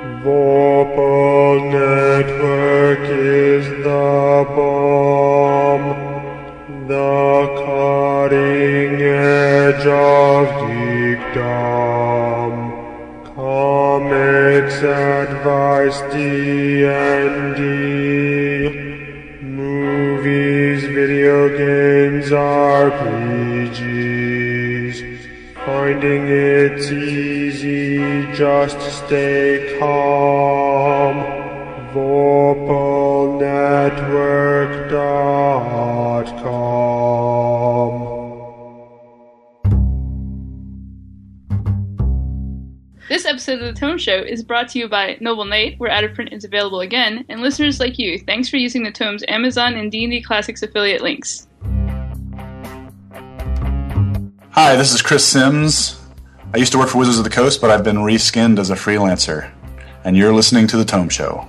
Vorpal Network is the bomb, the cutting edge of geekdom. Comics, advice, D&D, movies, video games, RPGs. Finding it's easy just stay episode of The Tome Show is brought to you by Noble Knight, where out of print is available again, and listeners like you. Thanks for using the Tome's Amazon and D&D Classics affiliate links. Hi, this is Chris Sims. I used to work for Wizards of the Coast, but I've been reskinned as a freelancer. And you're listening to The Tome Show.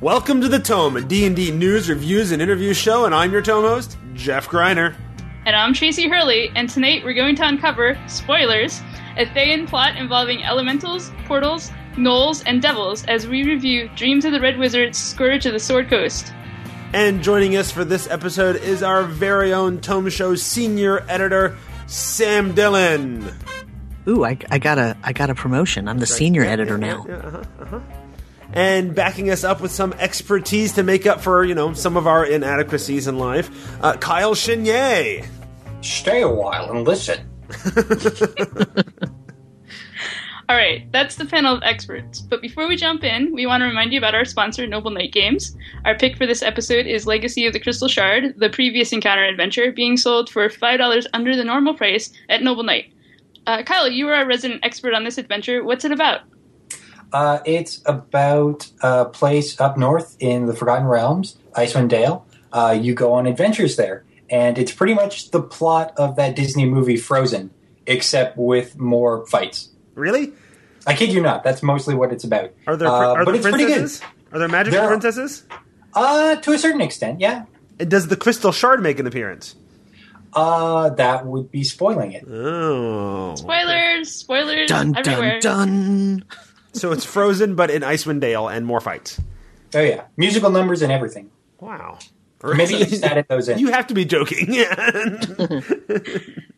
Welcome to The Tome, a D&D news, reviews, and interview show, and I'm your Tome host, Jeff Greiner. And I'm Tracy Hurley, and tonight we're going to uncover, spoilers, a Thayan plot involving elementals, portals, gnolls, and devils as we review Dreams of the Red Wizard, Scourge of the Sword Coast. And joining us for this episode is our very own Tome Show senior editor, Sam Dillon. Ooh, I, I got a I got a promotion. I'm the senior editor now. Yeah, uh-huh, uh-huh. And backing us up with some expertise to make up for you know some of our inadequacies in life, uh, Kyle Chenier. Stay a while and listen. All right, that's the panel of experts. But before we jump in, we want to remind you about our sponsor, Noble Knight Games. Our pick for this episode is Legacy of the Crystal Shard, the previous encounter adventure, being sold for $5 under the normal price at Noble Knight. Uh, Kyle, you are our resident expert on this adventure. What's it about? Uh, it's about a place up north in the Forgotten Realms, Icewind Dale. Uh, you go on adventures there, and it's pretty much the plot of that Disney movie Frozen, except with more fights. Really? I kid you not. That's mostly what it's about. Are there, uh, are there princesses? Are there magical There princesses? Uh, to a certain extent, yeah. And does the crystal shard make an appearance? Uh, that would be spoiling it. Oh. Spoilers! Spoilers Dun everywhere. dun dun. So it's Frozen, but in Icewind Dale and more fights. Oh yeah, musical numbers and everything. Wow. Maybe you just added those in. You have to be joking.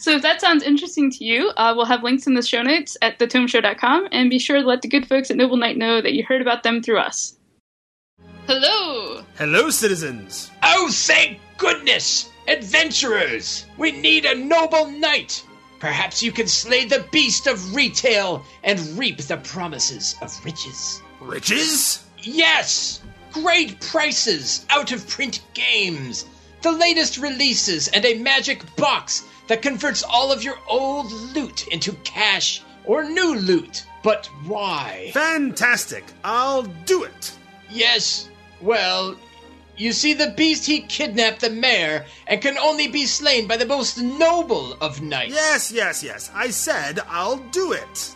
So if that sounds interesting to you, uh, we'll have links in the show notes at thetomeshow.com, and be sure to let the good folks at Noble Knight know that you heard about them through us. Hello! Hello, citizens. Oh, thank goodness! Adventurers! We need a noble knight! Perhaps you can slay the beast of retail and reap the promises of riches. Riches? Yes! Great prices, out of print games, the latest releases, and a magic box that converts all of your old loot into cash or new loot. But why? Fantastic. I'll do it. Yes, well, you see, the beast he kidnapped the mayor and can only be slain by the most noble of knights. Yes, yes, yes. I said I'll do it.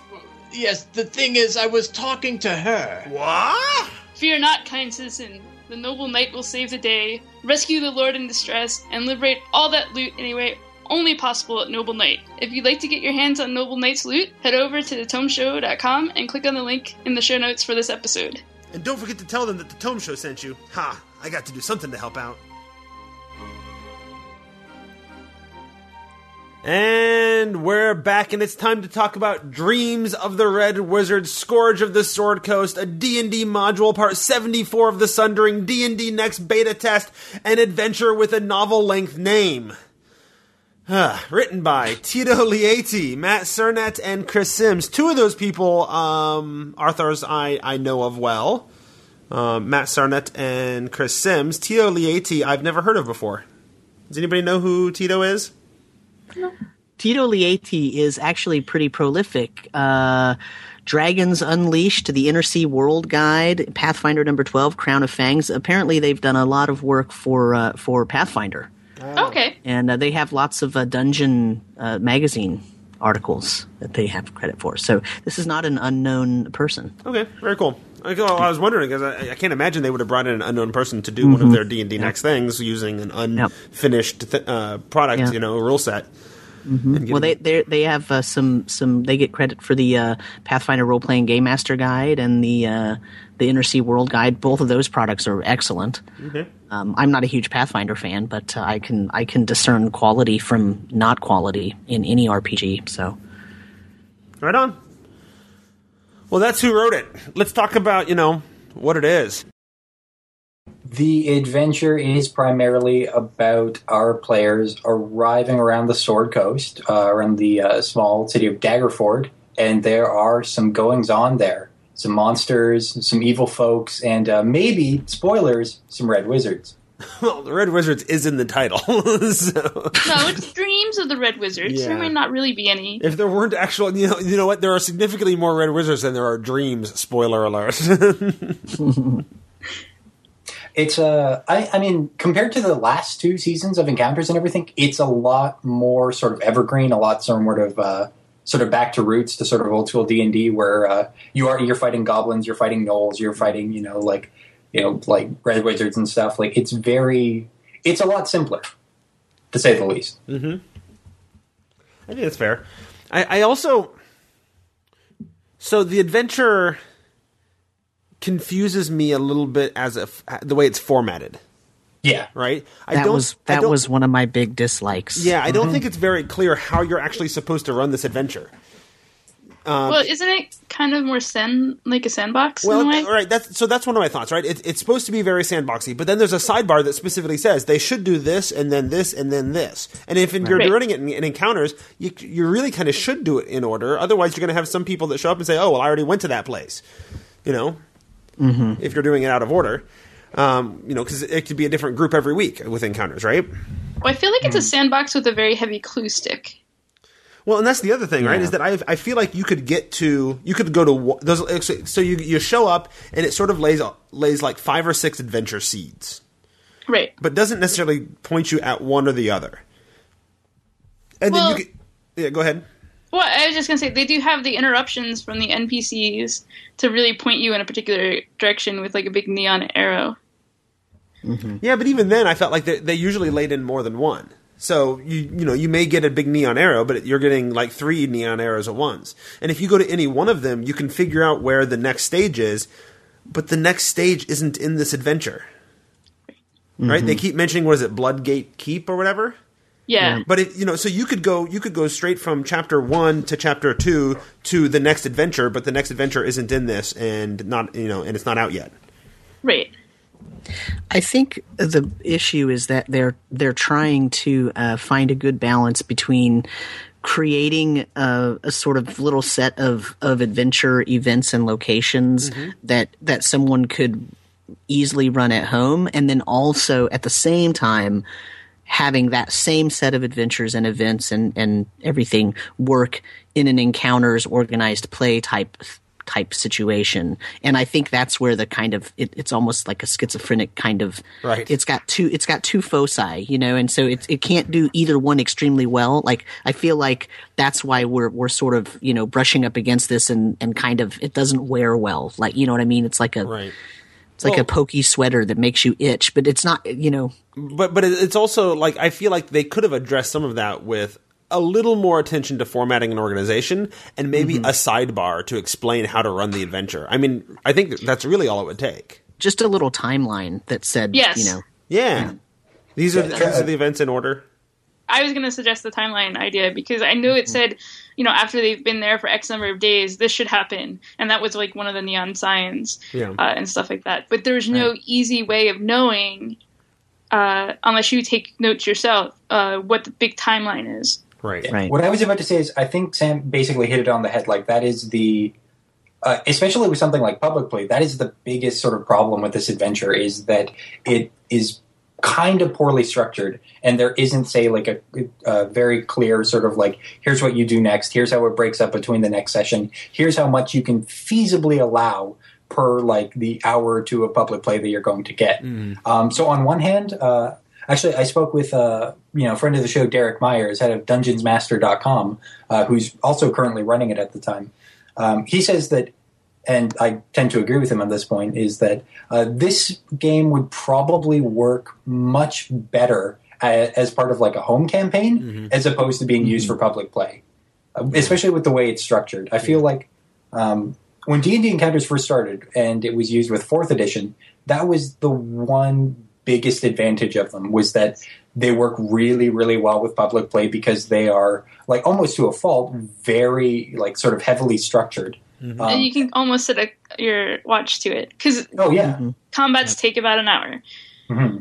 Yes, the thing is, I was talking to her. What? Fear not, kind citizen. The noble knight will save the day, rescue the lord in distress, and liberate all that loot anyway only possible at Noble Knight. If you'd like to get your hands on Noble Knight's loot, head over to thetomeshow.com and click on the link in the show notes for this episode. And don't forget to tell them that the Tome Show sent you. Ha! I got to do something to help out. And we're back, and it's time to talk about Dreams of the Red Wizard, Scourge of the Sword Coast, a D&D module, part 74 of the Sundering, D&D Next beta test, an adventure with a novel-length name. Written by Tito Leati, Matt Sernett, and Chris Sims. Two of those people, um, authors I, I know of well. Um, Matt Sernett and Chris Sims. Tito Leati, I've never heard of before. Does anybody know who Tito is? Tito Leati is actually pretty prolific. Uh, Dragons Unleashed, the Inner Sea World Guide, Pathfinder number twelve, Crown of Fangs. Apparently, they've done a lot of work for uh, for Pathfinder, Okay. and uh, they have lots of uh, dungeon uh, magazine articles that they have credit for. So this is not an unknown person. Okay, very cool. I, was wondering because I, I can't imagine they would have brought in an unknown person to do one of their D and D next things using an unfinished th- uh, product, Yeah. you know, rule set. And Well, they they have uh, some some they get credit for the uh, Pathfinder role playing game master guide and the uh, the Inner Sea World guide. Both of those products are excellent. Um, I'm not a huge Pathfinder fan, but uh, I can I can discern quality from not quality in any RPG. So right on. Well, that's who wrote it. Let's talk about you know what it is. The adventure is primarily about our players arriving around the Sword Coast, uh, around the uh, small city of Daggerford, and there are some goings on there. Some monsters, some evil folks, and uh, maybe, spoilers, some red wizards. Well, the Red Wizards is in the title, so No, it's Dreams of the Red Wizards. Yeah. There might not really be any. if there weren't actual, you know, you know what? There are significantly more Red Wizards than there are dreams. Spoiler alert. It's uh, I, I mean, compared to the last two seasons of Encounters and everything, it's a lot more sort of evergreen, a lot sort of uh, sort of back to roots to sort of old school D and D, where uh, you are you're fighting goblins, you're fighting gnolls, you're fighting you know like you know like red wizards and stuff. Like it's very, it's a lot simpler, to say the least. Mm-hmm. I think that's fair. I, I also so the adventure confuses me a little bit as if the way it's formatted, Yeah, right? I that don't- was I that don't- was one of my big dislikes. yeah. I don't mm-hmm. think it's very clear how you're actually supposed to run this adventure. Well, isn't it kind of more sand like a sandbox Well, in a way? all right. That's so. That's one of my thoughts. Right. It, it's supposed to be very sandboxy, but then there's a sidebar that specifically says they should do this and then this and then this. And if you're Right. running it in, in encounters, you you really kind of should do it in order. Otherwise, you're going to have some people that show up and say, "Oh, well, I already went to that place." You know, mm-hmm. if you're doing it out of order. Um, you know, because it could be a different group every week with encounters, right? Well, I feel like it's a sandbox with a very heavy clue stick. Well, and that's the other thing, right? Yeah. Is that I I feel like you could get to you could go to wa- those so you you show up and it sort of lays lays like five or six adventure seeds. Right. but doesn't necessarily point you at one or the other. And Well- then you can, yeah, go ahead. Well, I was just gonna say they do have the interruptions from the NPCs to really point you in a particular direction with like a big neon arrow. Mm-hmm. Yeah, but even then, I felt like they, they usually laid in more than one. So you you know you may get a big neon arrow, but you're getting like three neon arrows at once. And if you go to any one of them, you can figure out where the next stage is. But the next stage isn't in this adventure, right? They mm-hmm. keep mentioning what is it, Bloodgate Keep or whatever. Yeah. But it, you know, so you could go you could go straight from chapter one to chapter two to the next adventure, but the next adventure isn't in this, and not you know, and it's not out yet. Right. I think the issue is that they're they're trying to uh, find a good balance between creating a, a sort of little set of of adventure events and locations that that someone could easily run at home, and then also at the same time having that same set of adventures and events and, and everything work in an encounters organized play type type situation. And i think that's where the kind of it, it's almost like a schizophrenic kind of Right. it's got two it's got two foci you know and so it, it can't do either one extremely well. Like i feel like that's why we're we're sort of you know brushing up against this and and kind of it doesn't wear well. Like you know what i mean? It's like a Right. it's like Well- a pokey sweater that makes you itch but it's not you know. But but it's also like I feel like they could have addressed some of that with a little more attention to formatting an organization and maybe a sidebar to explain how to run the adventure. I mean, I think that's really all it would take. just a little timeline that said Yes. you know Yeah. These are the, these are the events in order. I was going to suggest the timeline idea because I knew it said, you know, after they've been there for X number of days, this should happen, and that was like one of the neon signs Yeah. uh, and stuff like that. But there's no easy way of knowing, uh, unless you take notes yourself, uh, what the big timeline is. Right. Right. What I was about to say is, I think Sam basically hit it on the head. Like that is the, uh, especially with something like public play, that is the biggest sort of problem with this adventure is that it is kind of poorly structured, and there isn't, say, like a, a very clear sort of like, here's what you do next, here's how it breaks up between the next session, here's how much you can feasibly allow per like the hour to a public play that you're going to get. Um, so on one hand, uh, actually, I spoke with uh, you know friend of the show Derek Myers, head of DungeonsMaster.com, uh, who's also currently running it at the time. Um, he says that, and I tend to agree with him on this point, is that uh, this game would probably work much better uh, as part of like a home campaign, as opposed to being used for public play. Uh, especially with the way it's structured, I feel like um, when D and D Encounters first started and it was used with Fourth Edition, that was the one biggest advantage of them was that they work really, really well with public play because they are like almost to a fault, very like sort of heavily structured. Um, and you can almost set a, your watch to it because oh yeah, combats take about an hour. hmm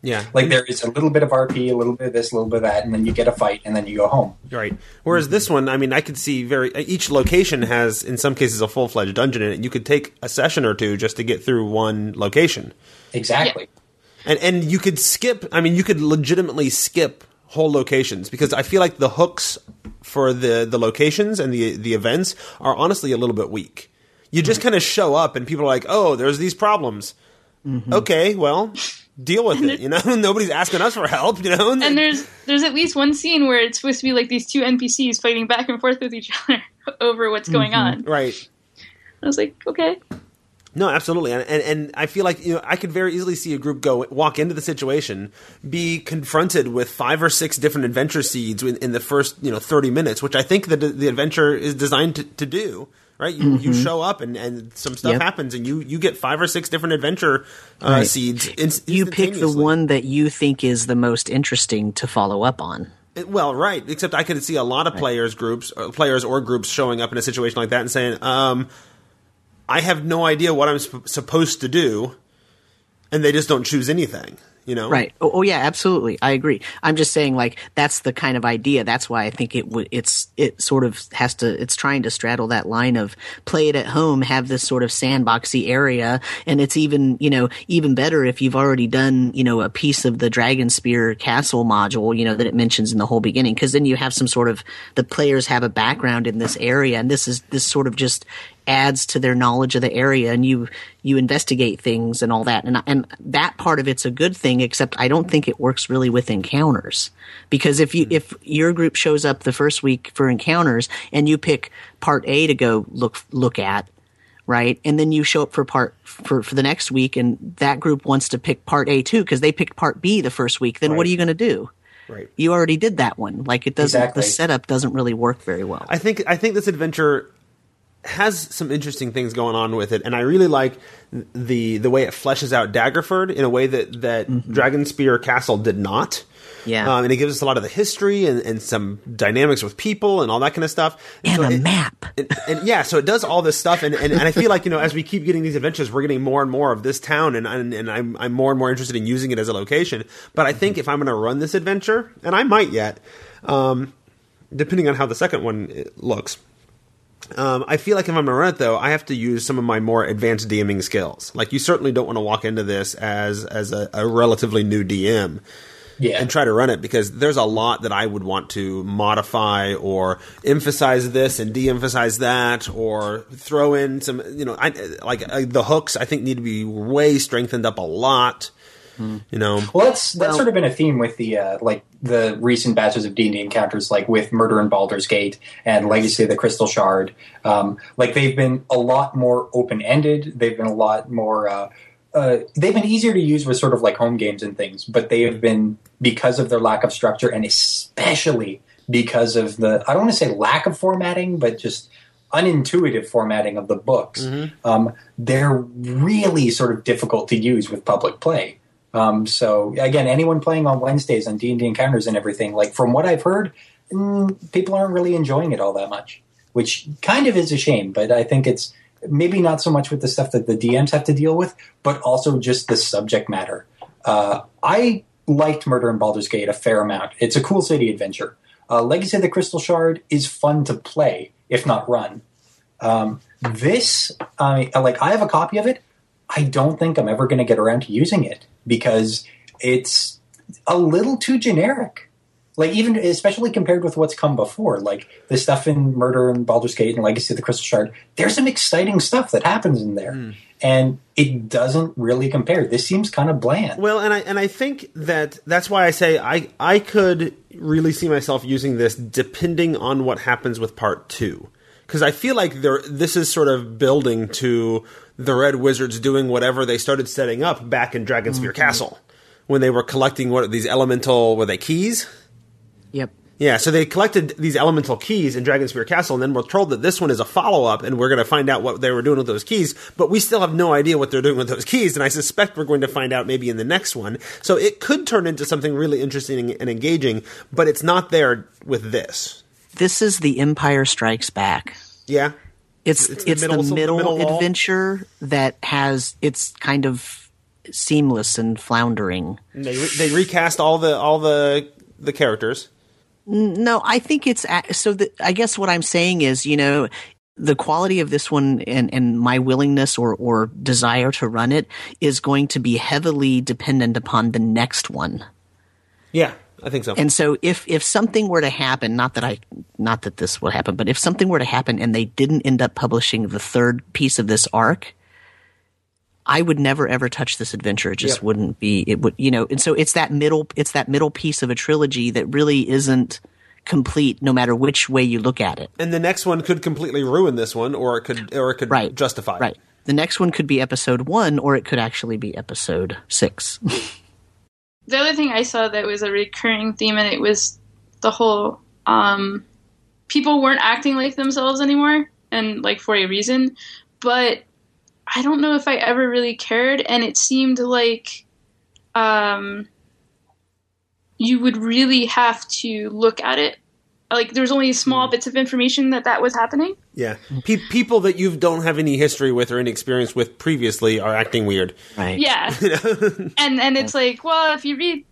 Yeah, like there is a little bit of RP, a little bit of this, a little bit of that, and then you get a fight, and then you go home. Right. Whereas this one, I mean, I could see very each location has, in some cases, a full fledged dungeon in it. You could take a session or two just to get through one location, Exactly. And and you could skip. I mean, you could legitimately skip whole locations because I feel like the hooks for the the locations and the the events are honestly a little bit weak. You just kind of show up and people are like, "Oh, there's these problems." Mm-hmm. Okay, well, deal with it. You know, nobody's asking us for help. You know, And there's there's at least one scene where it's supposed to be like these two NPCs fighting back and forth with each other over what's mm-hmm. going on. right. I was like, okay, No, absolutely, and, and and I feel like you know I could very easily see a group go walk into the situation, be confronted with five or six different adventure seeds in, in the first you know thirty minutes, which I think that the adventure is designed to, to do. Right, you, you show up and, and some stuff Yep. happens, and you, you get five or six different adventure uh, Right. seeds. Inst- You pick the one that you think is the most interesting to follow up on. Well, right. Except I could see a lot of players groups, or players or groups showing up in a situation like that and saying, um, "I have no idea what I'm sup- supposed to do," and they just don't choose anything. You know, Right. Oh, oh, yeah, absolutely. I agree. I'm just saying, like, that's the kind of idea. That's why I think it would. It's it sort of has to. It's trying to straddle that line of play it at home, have this sort of sandboxy area, and it's even you know even better if you've already done you know a piece of the Dragonspear Castle module, you know that it mentions in the whole beginning, because then you have some sort of the players have a background in this area, and this is this sort of just adds to their knowledge of the area and you you investigate things and all that and and that part of it's a good thing except I don't think it works really with encounters. Because if you hmm. if your group shows up the first week for encounters and you pick part A to go look look at right? And then you show up for part for for the next week and that group wants to pick part A too because they picked part B the first week then what are you going to do? Right. you already did that one. Like it doesn't Exactly. the setup doesn't really work very well. I think I think this adventure has some interesting things going on with it, and I really like the the way it fleshes out Daggerford in a way that that Dragonspear Castle did not. Yeah. um, and it gives us a lot of the history and, and some dynamics with people and all that kind of stuff. and So a it- map and, and yeah, so it does all this stuff, and, and, and I feel like you know as we keep getting these adventures, we're getting more and more of this town, and and, and I'm I'm more and more interested in using it as a location. But I think if I'm going to run this adventure, and I might yet, um, depending on how the second one uh, looks. Um, I feel like if I'm gonna run it though, I have to use some of my more advanced DMing skills. Like you certainly don't want to walk into this as as a, a relatively new DM Yeah. and try to run it because there's a lot that I would want to modify or emphasize this and de-emphasize that or throw in some you know I, like uh, the hooks I think need to be way strengthened up a lot. You know, Well, that's that's Well- sort of been a theme with the uh, like the recent batches of D and D encounters, like with Murder in Baldur's Gate and Legacy of the Crystal Shard. Um, like they've been a lot more open ended. They've been a lot more. Uh, uh, they've been easier to use with sort of like home games and things, but they have been because of their lack of structure and especially because of the I don't want to say lack of formatting, but just unintuitive formatting of the books. Um, they're really sort of difficult to use with public play. Um, so again, anyone playing on Wednesdays on D and D encounters and everything, like from what I've heard, mm, people aren't really enjoying it all that much, which kind of is a shame. But I think it's maybe not so much with the stuff that the DMs have to deal with, but also just the subject matter. Uh, I liked Murder in Baldur's Gate a fair amount. It's a cool city adventure. Uh, Legacy of the Crystal Shard is fun to play, if not run. Um, this, I like, I have a copy of it. I don't think I'm ever going to get around to using it because it's a little too generic. Like even especially compared with what's come before, like the stuff in Murder and Baldur's Gate and Legacy of the Crystal Shard, there's some exciting stuff that happens in there, hmm. and it doesn't really compare. This seems kind of bland. Well, and I and I think that that's why I say I I could really see myself using this depending on what happens with part two, because I feel like there this is sort of building to the Red Wizards doing whatever they started setting up back in Dragonspear mm-hmm. Castle. when they were collecting what these elemental were they keys? Yep. Yeah, so they collected these elemental keys in Dragonspear Castle, and then we're told that this one is a follow up, and we're going to find out what they were doing with those keys. But we still have no idea what they're doing with those keys, and I suspect we're going to find out maybe in the next one. So it could turn into something really interesting and engaging, but it's not there with this. This is the Empire Strikes Back. Yeah, It's It's it's, the middle- middle, the middle wall? adventure that has it's kind of seamless and floundering. And they re- they recast all the all the the characters. No, I think it's so. The, I guess what I'm saying is, you know, the quality of this one and, and my willingness or, or desire to run it is going to be heavily dependent upon the next one. Yeah, I think so. And so if if something were to happen, not that I not that this will happen, but if something were to happen and they didn't end up publishing the third piece of this arc, I would never ever touch this adventure. It just Yep. wouldn't be it would you know, and so it's that middle it's that middle piece of a trilogy that really isn't complete no matter which way you look at it. and the next one could completely ruin this one, or it could or it could Right. justify. it. Right. The next one could be episode 1 or it could actually be episode 6. the other thing I saw that was a recurring theme, and it was the whole um, people weren't acting like themselves anymore, and like for a reason. But I don't know if I ever really cared, and it seemed like um, you would really have to look at it. Like there was only small mm. bits of information that that was happening. Yeah, Pe- people that you don't have any history with or any experience with previously are acting weird. right. Yeah. and and it's like, well, if you read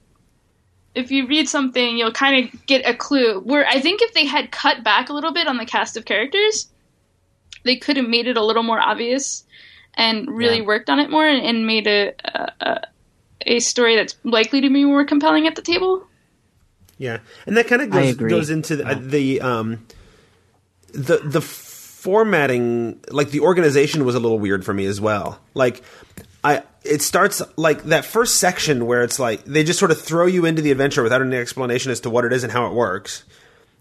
if you read something, you'll kind of get a clue. Where I think if they had cut back a little bit on the cast of characters, they could have made it a little more obvious and really Yeah. worked on it more and, and made a, a a- a story that's likely to be more compelling at the table. Yeah, and that kind of goes, goes into the, uh, the um the the formatting, like the organization was a little weird for me as well. Like I, it starts like that first section where it's like they just sort of throw you into the adventure without any explanation as to what it is and how it works.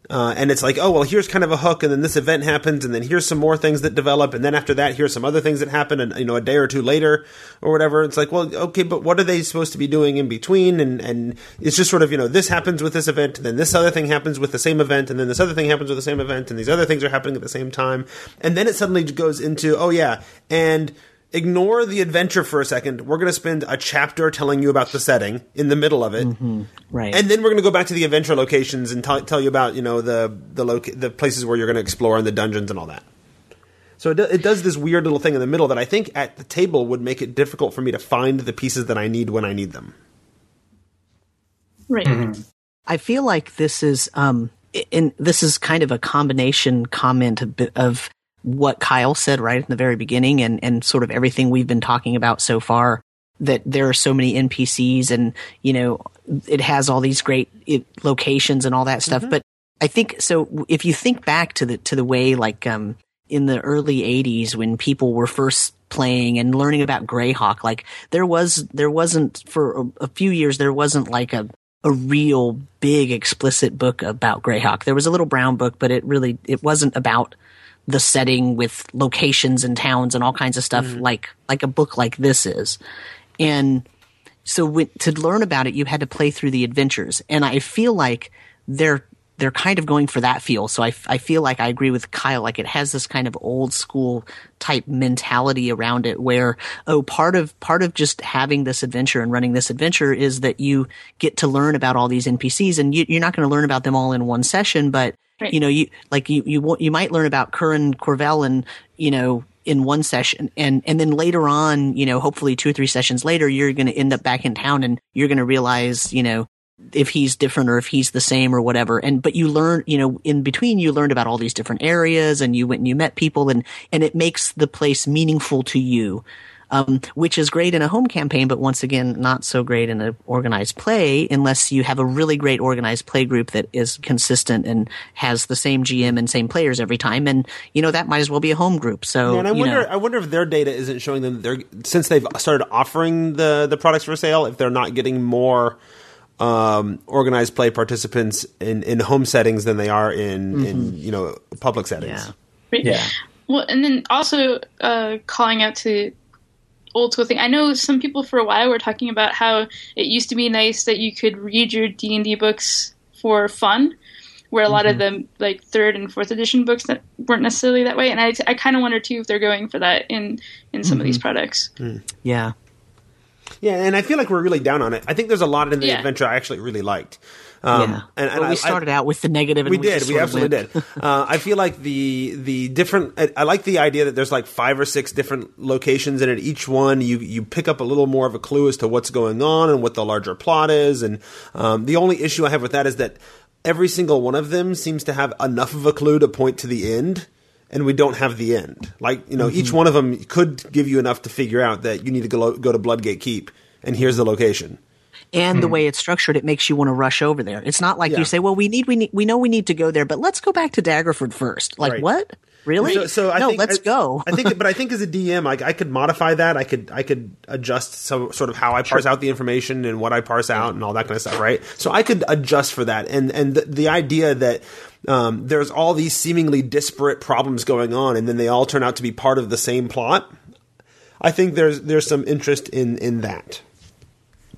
Uh, and it's like, oh well, here's kind of a hook, and then this event happens, and then here's some more things that develop, and then after that, here's some other things that happen, and you know, a day or two later, or whatever. It's like, well, okay, but what are they supposed to be doing in between? And and it's just sort of, you know, this happens with this event, and then this other thing happens with the same event, and then this other thing happens with the same event, and these other things are happening at the same time, and then it suddenly goes into, oh yeah, and ignore the adventure for a second. We're going to spend a chapter telling you about the setting in the middle of it. Right. And then we're going to go back to the adventure locations and tell tell you about you know the the loca- the places where you're going to explore and the dungeons and all that. So it, do- it does this weird little thing in the middle that I think at the table would make it difficult for me to find the pieces that I need when I need them. Right. I feel like this is um and this is kind of a combination comment of, of what Kyle said right in the very beginning and and sort of everything we've been talking about so far that there are so many NPCs and you know it has all these great it, locations and all that stuff but I think so if you think back to the to the way like um in the early 80s when people were first playing and learning about Greyhawk like there was there wasn't for a, a few years there wasn't like a a real big explicit book about Greyhawk. There was a little brown book, but it really it wasn't about the setting with locations and towns and all kinds of stuff mm-hmm. like like a book like this is. And so when, to learn about it, you had to play through the adventures, and I feel like they're they're kind of going for that feel. So I, I feel like I agree with Kyle. Like it has this kind of old school type mentality around it, where oh, part of part of just having this adventure and running this adventure is that you get to learn about all these NPCs, and you, you're not going to learn about them all in one session, but Right. you know, you like you you you might learn about Curran Corvell and you know in one session and and then later on you know hopefully two or three sessions later you're going to end up back in town and you're going to realize you know if he's different or if he's the same or whatever and but you learn you know in between you learned about all these different areas and you went and you met people and and it makes the place meaningful to you um, which is great in a home campaign, but once again, not so great in an organized play unless you have a really great organized play group that is consistent and has the same GM and same players every time. And you know that might as well be a home group. So and I you wonder, know. I wonder if their data isn't showing them that they're since they've started offering the the products for sale, if they're not getting more um, organized play participants in, in home settings than they are in in you know public settings. Yeah. Right. Yeah. Well, and then also uh, calling out to old school thing. I know some people for a while were talking about how it used to be nice that you could read your D and D books for fun, where a lot of mm-hmm. the like third and fourth edition books that weren't necessarily that way. And I, I kind of wonder too if they're going for that in in some of these mm-hmm. products. Hmm. Yeah. Yeah, and I feel like we're really down on it. I think there's a lot in the Yeah. adventure I actually really liked. Um, yeah. and, and Well, we I- started out with the negative, and we, we, did. We absolutely did. Uh, I feel like the the different. I, I like the idea that there's like five or six different locations, and at each one you you pick up a little more of a clue as to what's going on and what the larger plot is. And um, the only issue I have with that is that every single one of them seems to have enough of a clue to point to the end. And we don't have the end. Like you know, each one of them could give you enough to figure out that you need to go go to Bloodgate Keep, and here's the location. And the way it's structured, it makes you want to rush over there. It's not like Yeah. you say, "Well, we need, we need, we know we need to go there, but let's go back to Daggerford first. Like Right. what? Really? So, so I no, think, let's I, go. I think, but I think as a DM, I, I could modify that. I could, I could adjust so sort of how I parse out the information and what I parse out and all that kind of stuff, right? So I could adjust for that. And and the, the idea that um, there's all these seemingly disparate problems going on, and then they all turn out to be part of the same plot. I think there's there's some interest in in that.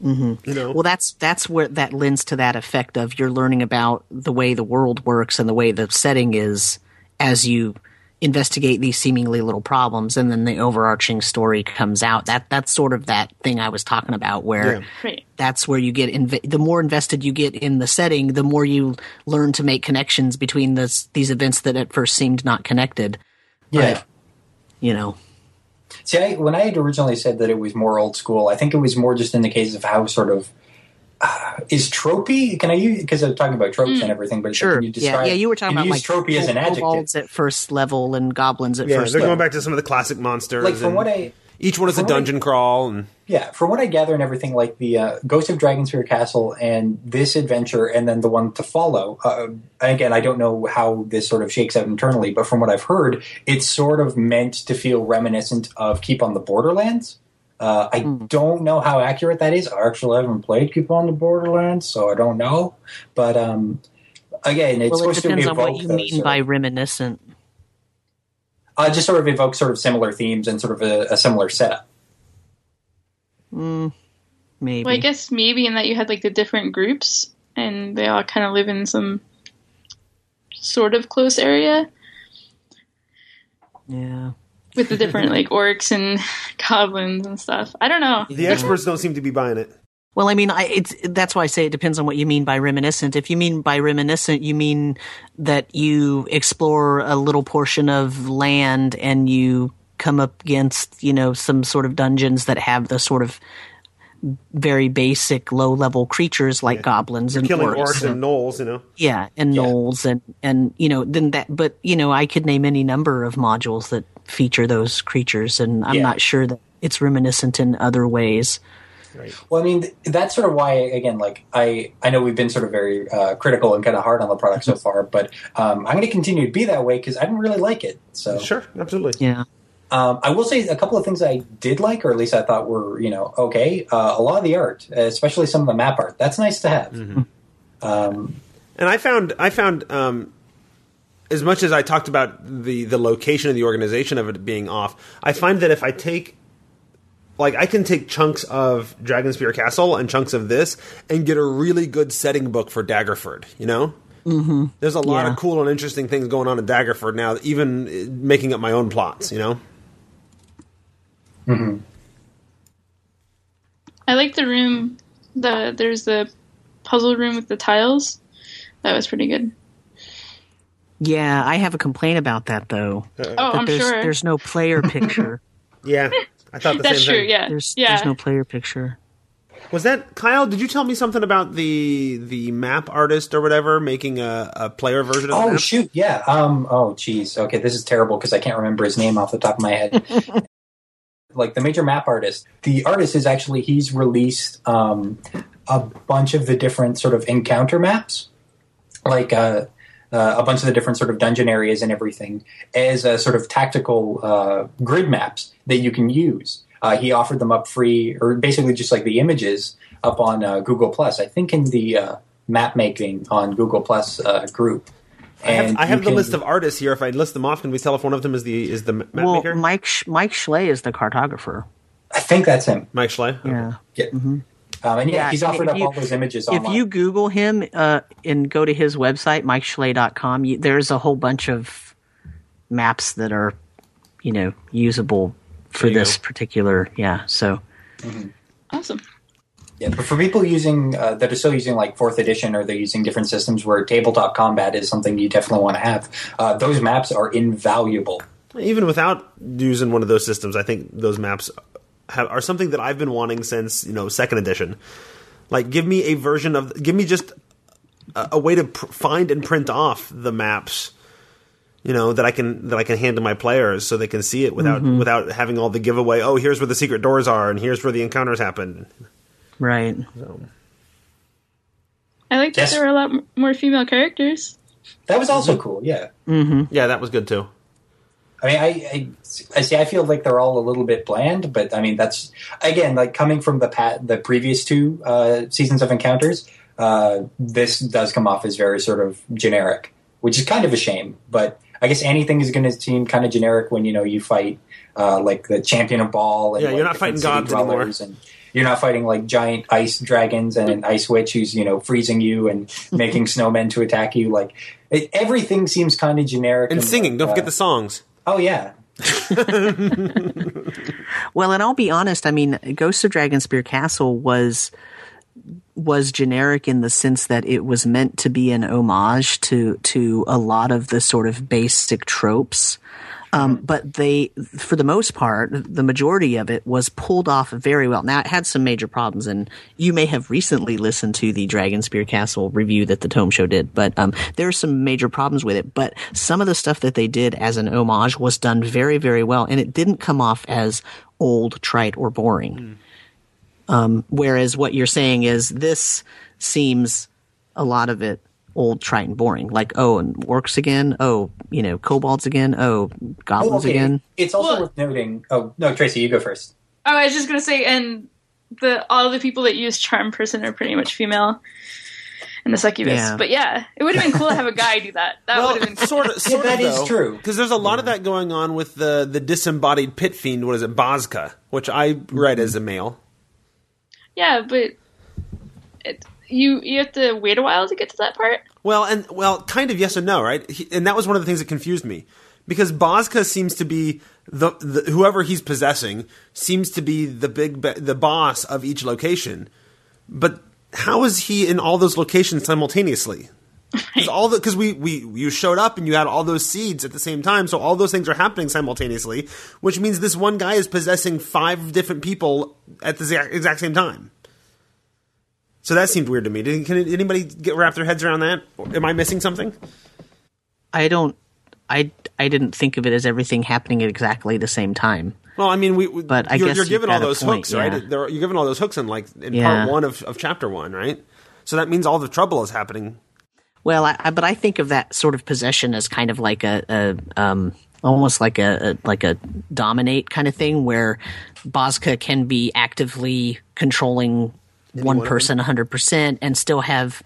Mm-hmm. You know, Well, that's that's where that lends to that effect of you're learning about the way the world works and the way the setting is as you investigate these seemingly little problems, and then the overarching story comes out. That that's sort of that thing I was talking about, where Yeah. Right. that's where you get inv- the more invested you get in the setting, the more you learn to make connections between this, these events that at first seemed not connected. Yeah. But, you know, See, I, when I had originally said that it was more old school, I think it was more just in the case of how sort of uh, is tropey. Can I use because I'm talking about tropes and everything? But sure, can you yeah, describe, yeah. You were talking can about you like tropey as an adjective. kobolds at first level and goblins at yeah, first. they're level. going back to some of the classic monsters. Like from and what I each one is a from what I- dungeon crawl, and Yeah, from what I gather and everything, like the uh, Ghost of Dragonspear Castle and this adventure, and then the one to follow. Uh, again, I don't know how this sort of shakes out internally, but from what I've heard, it's sort of meant to feel reminiscent of Keep on the Borderlands. Uh, I don't know how accurate that is. I actually haven't played Keep on the Borderlands, so I don't know. But um, again, it's well, it supposed to depends on what you those mean sort by reminiscent. uh, just sort of evoke sort of similar themes and sort of a, a similar setup. Mm, maybe. Well, I guess maybe in that you had like the different groups and they all kind of live in some sort of close area yeah. with the different like orcs and goblins and stuff. I don't know. the experts don't seem to be buying it. Well, I mean, I, it's that's why I say it depends on what you mean by reminiscent. If you mean by reminiscent, you mean that you explore a little portion of land and you come up against, you know, some sort of dungeons that have the sort of very basic low level creatures like goblins and Killing orcs. orcs and gnolls, you know. yeah, and Yeah. gnolls and and you know then that. But you know, I could name any number of modules that feature those creatures, and I'm Yeah. not sure that it's reminiscent in other ways. Well, I mean, that's sort of why, again, like I, I know we've been sort of very uh, critical and kind of hard on the product so far, but um, I'm going to continue to be that way because I didn't really like it. So, Sure, absolutely. Yeah. Um, I will say a couple of things I did like, or at least I thought were, you know, okay. Uh, a lot of the art, especially some of the map art, that's nice to have. Um, And I found I found um, as much as I talked about the the location of the organization of it being off, I find that if I take like I can take chunks of Dragonspear Castle and chunks of this and get a really good setting book for Daggerford. You know, mm-hmm. there's a lot Yeah. of cool and interesting things going on in Daggerford now. Even making up my own plots. You know, I like the room. The there's the puzzle room with the tiles. That was pretty good. Yeah, I have a complaint about that though. Oh, That I'm there's sure. there's no player picture. yeah, I thought the That's same true. thing. Yeah. There's yeah. there's no player picture. Was that Kyle? Did you tell me something about the the map artist or whatever making a, a player version of the oh map? shoot, yeah. Um, oh geez, okay, this is terrible because I can't remember his name off the top of my head. like the major map artist, the artist is actually he's released um, a bunch of the different sort of encounter maps, like uh, uh, a bunch of the different sort of dungeon areas and everything as a sort of tactical uh, grid maps that you can use. Uh, he offered them up free, or basically just like the images up on uh, Google Plus. I think in the uh, map making on Google Plus group. I have, I have the can- list of artists here. If I list them off, can we tell if one of them is the is the map Well, maker? Mike Sh- Mike Schley is the cartographer. I think that's him. Mike Schley. Yeah. Yeah. Um, and yeah, he's offered up you- all those images If online. you Google him uh, and go to his website, MikeSchley.com, you, there's a whole bunch of maps that are, you know, usable for this go. particular. Yeah. So Awesome. Yeah, but for people using uh, that are still using like fourth edition or they're using different systems where tabletop combat is something you definitely want to have, uh, those maps are invaluable. Even without using one of those systems, I think those maps have, are something that I've been wanting since you know second edition. Like, give me a version of, give me just a, a way to pr- find and print off the maps. You know that I can that I can hand to my players so they can see it without without having all the giveaway. Oh, here's where the secret doors are, and here's where the encounters happen. Right. I like that Yes. there were a lot more female characters. That was also cool. Yeah, Yeah, that was good too. I mean, I, I, I see. I feel like they're all a little bit bland, but I mean, that's again like coming from the pat the previous two uh, seasons of Encounters. Uh, this does come off as very sort of generic, which is kind of a shame. But I guess anything is going to seem kind of generic when you know you fight uh, like the champion of Bhaal. And, Yeah, you're like, not fighting city gods anymore. And you're not fighting like giant ice dragons and an ice witch who's you know freezing you and making snowmen to attack you. Like it, everything seems kind of generic And singing, don't uh, forget the songs. Oh yeah, Well, and I'll be honest. I mean, Ghosts of Dragonspear Castle was was generic in the sense that it was meant to be an homage to to a lot of the sort of basic tropes. Um, but they, for the most part, the majority of it was pulled off very well. Now it had some major problems, and you may have recently listened to the Dragonspear Castle review that the Tome Show did. But um, there are some major problems with it. But some of the stuff that they did as an homage was done very, very well, and it didn't come off as old, trite, or boring. Um, whereas what you're saying is this seems a lot of it old, trite, and boring. Like, oh, and orcs again. Oh, you know, kobolds again. Oh, goblins Oh, okay. again. It's also Well- worth noting. Oh no, Tracy, you go first. Oh, I was just gonna say, and the all the people that use charm person are pretty much female in the succubus. Yeah. But yeah, it would have been cool to have a guy do that. That Well, would have been sort of, sort that of, is true. Because there's a lot of that going on with the the disembodied pit fiend. What is it, Bozka, which I read as a male. Yeah, but it, you you have to wait a while to get to that part. Well, and well, kind of yes and no, right? He, and that was one of the things that confused me because Bozka seems to be the, the whoever he's possessing seems to be the big be- the boss of each location, but how is he in all those locations simultaneously? Because all because we we you showed up and you had all those seeds at the same time, so all those things are happening simultaneously, which means this one guy is possessing five different people at the exact same time. So that seemed weird to me. Did, can anybody get wrap their heads around that? Am I missing something? I don't. I I didn't think of it as everything happening at exactly the same time. Well, I mean, we, we But I you're, guess you're given all those point, hooks, right? There, you're given all those hooks in like in Yeah. part one of, of chapter one, right? So that means all the trouble is happening. Well, I, I, but I think of that sort of possession as kind of like a, a um, almost like a, a like a dominate kind of thing, where Bozka can be actively controlling one person hundred percent and still have,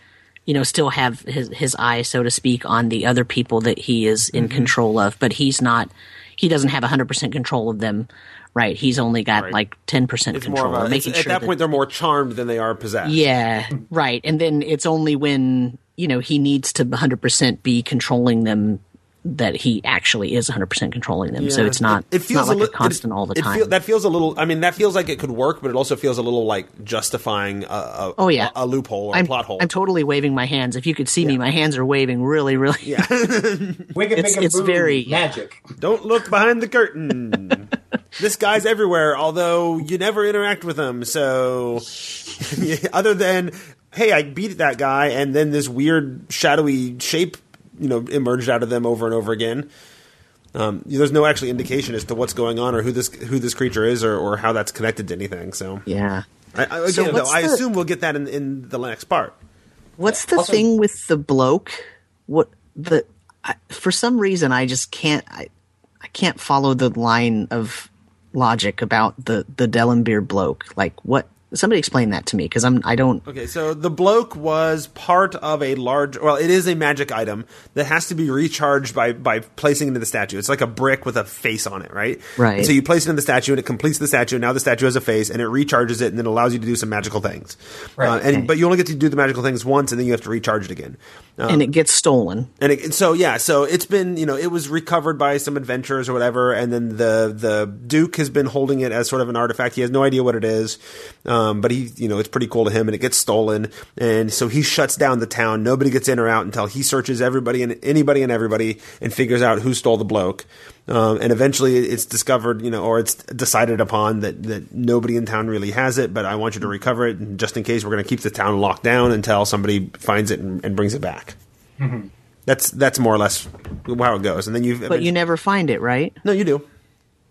you know, still have his his eye, so to speak, on the other people that he is in Mm-hmm. control of. But he's not. He doesn't have hundred percent control of them. Right. He's only got Right. like ten percent It's control. a, making it's- at that, that point they're more charmed than they are possessed. yeah, right. And then it's only when, you know, he needs to 100% be controlling them that he actually is 100% controlling them. So it's not, It, it it's feels not like a, li- it- constant all the it time. feel- that feels a little. I mean, that feels like it could work, but it also feels a little like justifying a, a Oh, yeah. a, a loophole or a I'm, plot hole. I'm totally waving my hands. If you could see me, my hands are waving really, really. yeah, It's- it's very- magic. don't look behind the curtain. this guy's everywhere, although you never interact with him. So, other than hey, I beat that guy, and then this weird shadowy shape, you know, emerged out of them over and over again. Um, there's no actually indication as to what's going on or who this who this creature is or, or how that's connected to anything. So, Yeah. I, I, So again, though, what's I assume we'll get that in, in the next part. What's the Also- thing with the bloke? What the I, for some reason I just can't I I can't follow the line of logic about the the Delimbiyr bloke. Like what Somebody explain that to me because I'm I don't. Okay, so the bloke was part of a large. Well, it is a magic item that has to be recharged by by placing into the statue. It's like a brick with a face on it, right? Right. And so you place it in the statue, and it completes the statue. And now the statue has a face, and it recharges it, and then allows you to do some magical things. Right. Uh, and Okay. but you only get to do the magical things once, and then you have to recharge it again. Uh, and it gets stolen. and it, so yeah, so it's been you know it was recovered by some adventurers or whatever, and then the the Duke has been holding it as sort of an artifact. He has no idea what it is, um, but he you know it's pretty cool to him, and it gets stolen, and so he shuts down the town. Nobody gets in or out until he searches everybody and anybody and everybody and figures out who stole the bloke. Um, and eventually it's discovered, you know, or it's decided upon that, that nobody in town really has it, but I want you to recover it. And just in case, we're going to keep the town locked down until somebody finds it and, and brings it back. That's that's more or less how it goes. And then you, But you never find it, right? no, you do,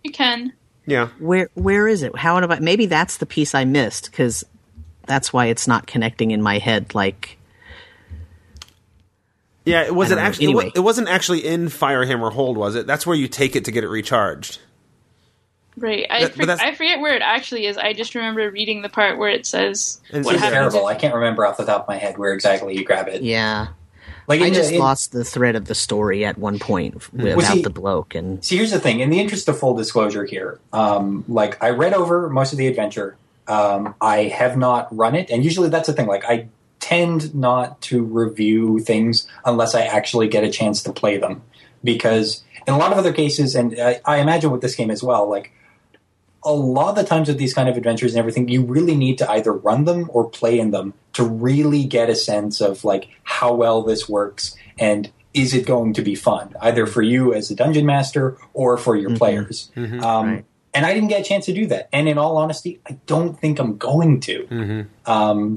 You can. Yeah. Where where is it? How have I? Maybe that's the piece I missed because that's why it's not connecting in my head. Like Yeah, it wasn't I don't actually. It, wa- Anyway. it wasn't actually in Firehammer Hold, was it? That's where you take it to get it recharged. Right. I, That- for- I forget where it actually is. I just remember reading the part where it says And what it's It's happens. terrible. if- I can't remember off the top of my head where exactly you grab it. yeah, Like I just the- in- lost the thread of the story at one point without he- the bloke and See, here's the thing. In the interest of full disclosure here, um, like I read over most of the adventure. Um, I have not run it, and usually that's the thing. Like I tend not to review things unless I actually get a chance to play them, because in a lot of other cases, and I, I imagine with this game as well, like a lot of the times with these kind of adventures and everything, you really need to either run them or play in them to really get a sense of like how well this works and is it going to be fun, either for you as a dungeon master or for your players. Um, Right. And I didn't get a chance to do that. And in all honesty, I don't think I'm going to. Um,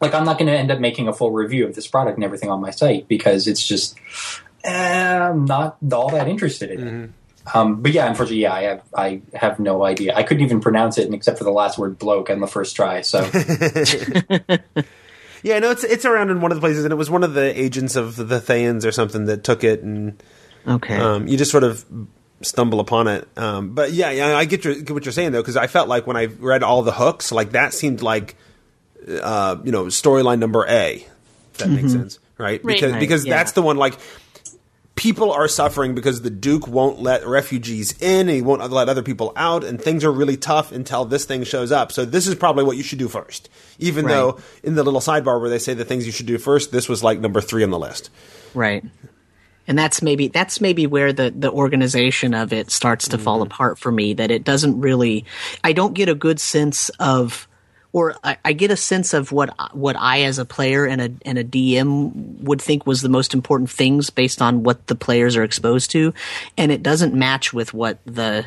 like, I'm not going to end up making a full review of this product and everything on my site because it's just eh, I'm not all that interested in it. Um, but yeah, unfortunately, yeah, I have I have no idea. I couldn't even pronounce it except for the last word "bloke" on the first try. So Yeah, no, it's it's around in one of the places, and it was one of the agents of the Thayans or something that took it, and okay. um, you just sort of stumble upon it. Um, but yeah, yeah, I get, your, get what you're saying though, because I felt like when I read all the hooks, like that seemed like uh, you know storyline number A. If that makes sense, right? Right. Because Right, because yeah. that's the one like. People are suffering because the Duke won't let refugees in, and he won't let other people out, and things are really tough until this thing shows up. So this is probably what you should do first. Even Right. though in the little sidebar where they say the things you should do first, this was like number three on the list. Right. And that's maybe that's maybe where the, the organization of it starts to mm-hmm. fall apart for me. That it doesn't really, I don't get a good sense of, or I, I get a sense of what what I as a player and a and a DM would think was the most important things based on what the players are exposed to, and it doesn't match with what the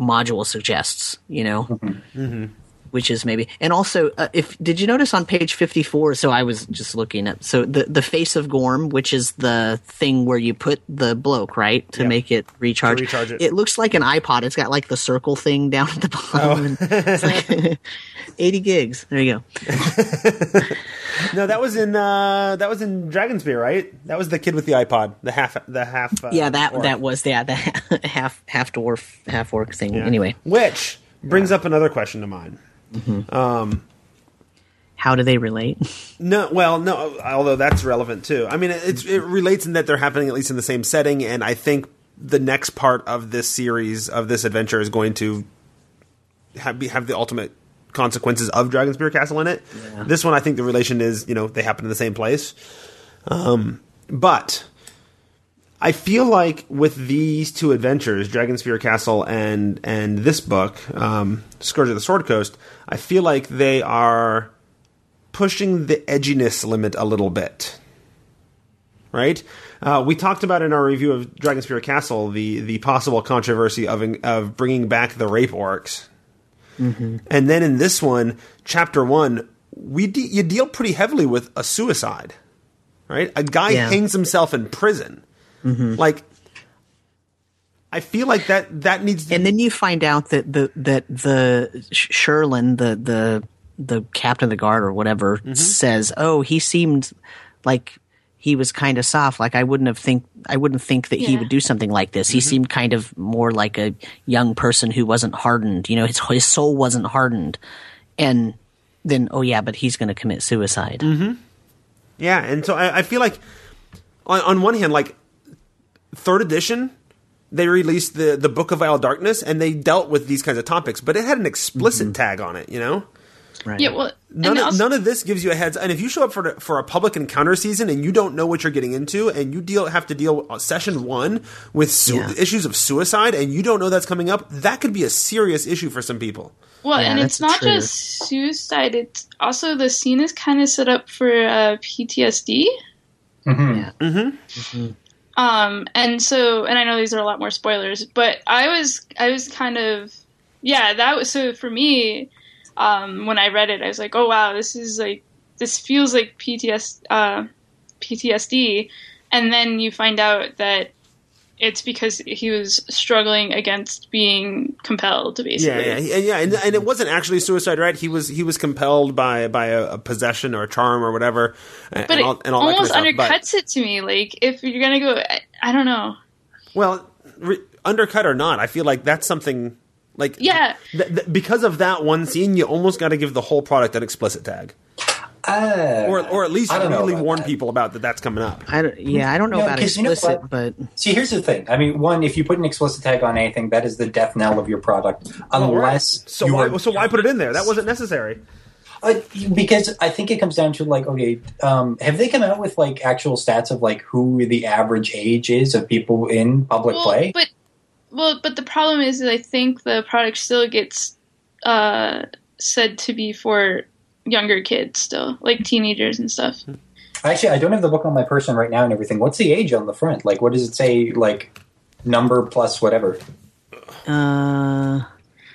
module suggests. You know mm-hmm. Mm-hmm. Which is maybe and also uh, if did you notice on page 54 so i was just looking at so the the face of gorm which is the thing where you put the bloke right to Yeah. make it recharge To recharge it. it looks like an ipod it's got like the circle thing down at the bottom Oh. and it's like 80 gigs there you go No, that was in uh, that was in Dragonspear, right? That was the kid with the iPod, the half, the half. Uh, yeah that orc. that was yeah the half half dwarf half orc thing Yeah. anyway Which brings up another question to mind. how do they relate No, well, no. Although that's relevant too. I mean, it, it's, it relates in that they're happening at least in the same setting, and I think the next part of this series of this adventure is going to have, be, have the ultimate consequences of Dragonspear Castle in it. This one, I think the relation is you know they happen in the same place, um, but I feel like with these two adventures, Dragonspear Castle and and this book, um, Scourge of the Sword Coast, I feel like they are pushing the edginess limit a little bit. Right? Uh, we talked about in our review of Dragonspear Castle the the possible controversy of of bringing back the rape orcs, and then in this one, chapter one, we de- you deal pretty heavily with a suicide. Right? A guy Yeah. hangs himself in prison. Like, I feel like that that needs to and then you find out that the that the Sherlin, the the the captain of the guard or whatever, Mm-hmm. says, "Oh, he seemed like he was kind of soft. Like I wouldn't have think I wouldn't think that he would do something like this. Mm-hmm. He seemed kind of more like a young person who wasn't hardened. You know, his his soul wasn't hardened." and then oh yeah, but he's going to commit suicide. Mm-hmm. Yeah, and so I, I feel like on, on one hand, like third edition, they released the the Book of Vile Darkness, and they dealt with these kinds of topics, but it had an explicit tag on it. You know, Right. Yeah, well, none of, also- none of this gives you a heads. And if you show up for for a public encounter season and you don't know what you're getting into, and you deal have to deal uh, session one with su- Yeah. issues of suicide, and you don't know that's coming up, that could be a serious issue for some people. Well, Yeah, and it's not true. just suicide. It's also the scene is kind of set up for uh, PTSD. Mhm. Yeah. Um, and so, and I know these are a lot more spoilers, but I was, I was kind of, yeah, that was so for me. Um, when I read it, I was like, oh wow, this is like, this feels like PTS, uh, PTSD, and then you find out that it's because he was struggling against being compelled, to basically. Yeah, yeah, and yeah, and, and it wasn't actually suicide, right? He was he was compelled by by a, a possession or a charm or whatever, and, But and all, it and all that kind of almost stuff. But- undercuts it to me. Like if you're gonna go, I, I don't know. Well, re- undercut or not, I feel like that's something like Yeah. th- th- because of that one scene, you almost got to give the whole product an explicit tag, Uh, or or at least I don't really warn that. people about that that's coming up. I don't, yeah, I don't know No, about 'cause you know explicit, but See, here's the thing. I mean, one, if you put an explicit tag on anything, that is the death knell of your product. Unless so you why are- so why put it in there? That wasn't necessary. Uh, because I think it comes down to like, okay, um, have they come out with like actual stats of like who the average age is of people in public well, play? but well, but the problem is that I think the product still gets uh, said to be for younger kids, still like teenagers and stuff. Actually, I don't have the book on my person right now and everything. What's the age on the front? Like, what does it say? Like, number plus whatever. uh,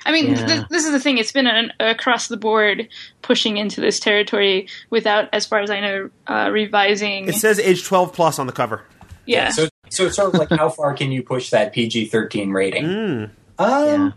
I mean, Yeah. th- this is the thing. It's been an across the board pushing into this territory without, as far as I know, uh, revising. It says age twelve plus on the cover. yeah. So, so it's sort of like how far can you push that PG thirteen rating? Mm. Um, yeah.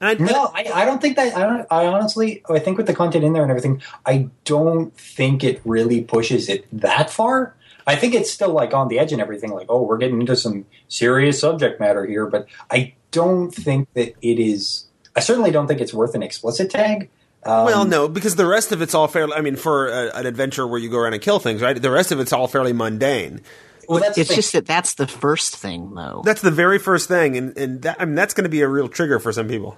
And I, No, I, I don't think that. I don't. I honestly, I think with the content in there and everything, I don't think it really pushes it that far. I think it's still like on the edge and everything. Like, oh, we're getting into some serious subject matter here, but I don't think that it is. I certainly don't think it's worth an explicit tag. Um, well, no, because the rest of it's all fairly. I mean, for a, an adventure where you go around and kill things, right? The rest of it's all fairly mundane. Well, that's It's just that that's the first thing, though. That's the very first thing, and and that, I mean that's going to be a real trigger for some people.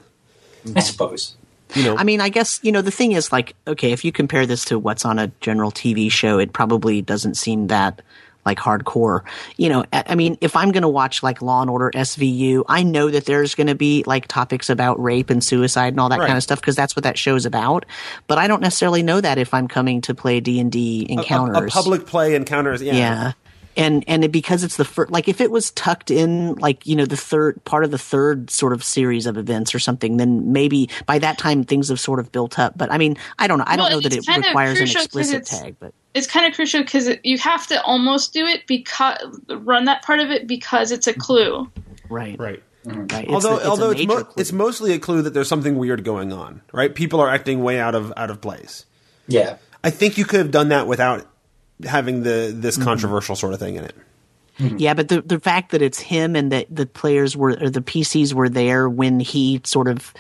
I suppose. You know, I mean, I guess you know the thing is like, okay, if you compare this to what's on a general TV show, it probably doesn't seem that like hardcore. You know, I I mean, if I'm going to watch like Law and Order SVU, I know that there's going to be like topics about rape and suicide and all that Right. kind of stuff because that's what that show's about. But I don't necessarily know that if I'm coming to play D and D encounters. a public play encounters. Yeah. Yeah. And and it, because it's the first, like if it was tucked in, like you know, the third part of the third sort of series of events or something, then maybe by that time things have sort of built up. But I mean, I don't know. I don't Well, know that it requires an explicit tag. But it's kind of crucial because you have to almost do it because run that part of it because it's a mm-hmm. clue. right, Right. Mm-hmm. right. It's although a- it's although it's, mo- it's mostly a clue that there's something weird going on, right? People are acting way out of out of place. Yeah. I think you could have done that without having the this Mm-hmm. controversial sort of thing in it. Yeah, but the the fact that it's him and that the players were or the PCs were there when he sort of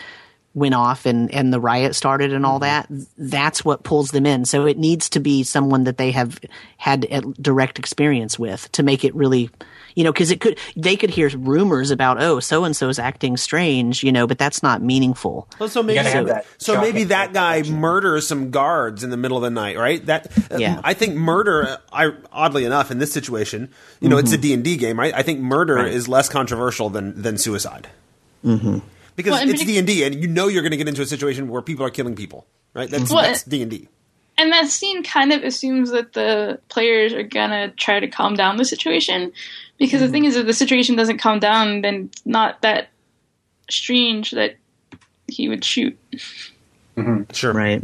went off and and the riot started and all that that's what pulls them in so it needs to be someone that they have had a direct experience with to make it really you know because it could they could hear rumors about oh so and so is acting strange you know but that's not meaningful Well, so maybe gotta that so maybe that guy connection. murders some guards in the middle of the night, right? That uh, Yeah. I think murder. uh, I oddly enough in this situation, you know, it's a D and D game, right? I think murder Mm-hmm. Right. is less controversial than than suicide. Mm-hmm. Because Well, it's D and D, and you know you're going to get into a situation where people are killing people, right? That's Well, that's D and D. And that scene kind of assumes that the players are gonna try to calm down the situation, because the hmm. thing is, if the situation doesn't calm down, then it's not that strange that he would shoot. Mm-hmm. Sure, right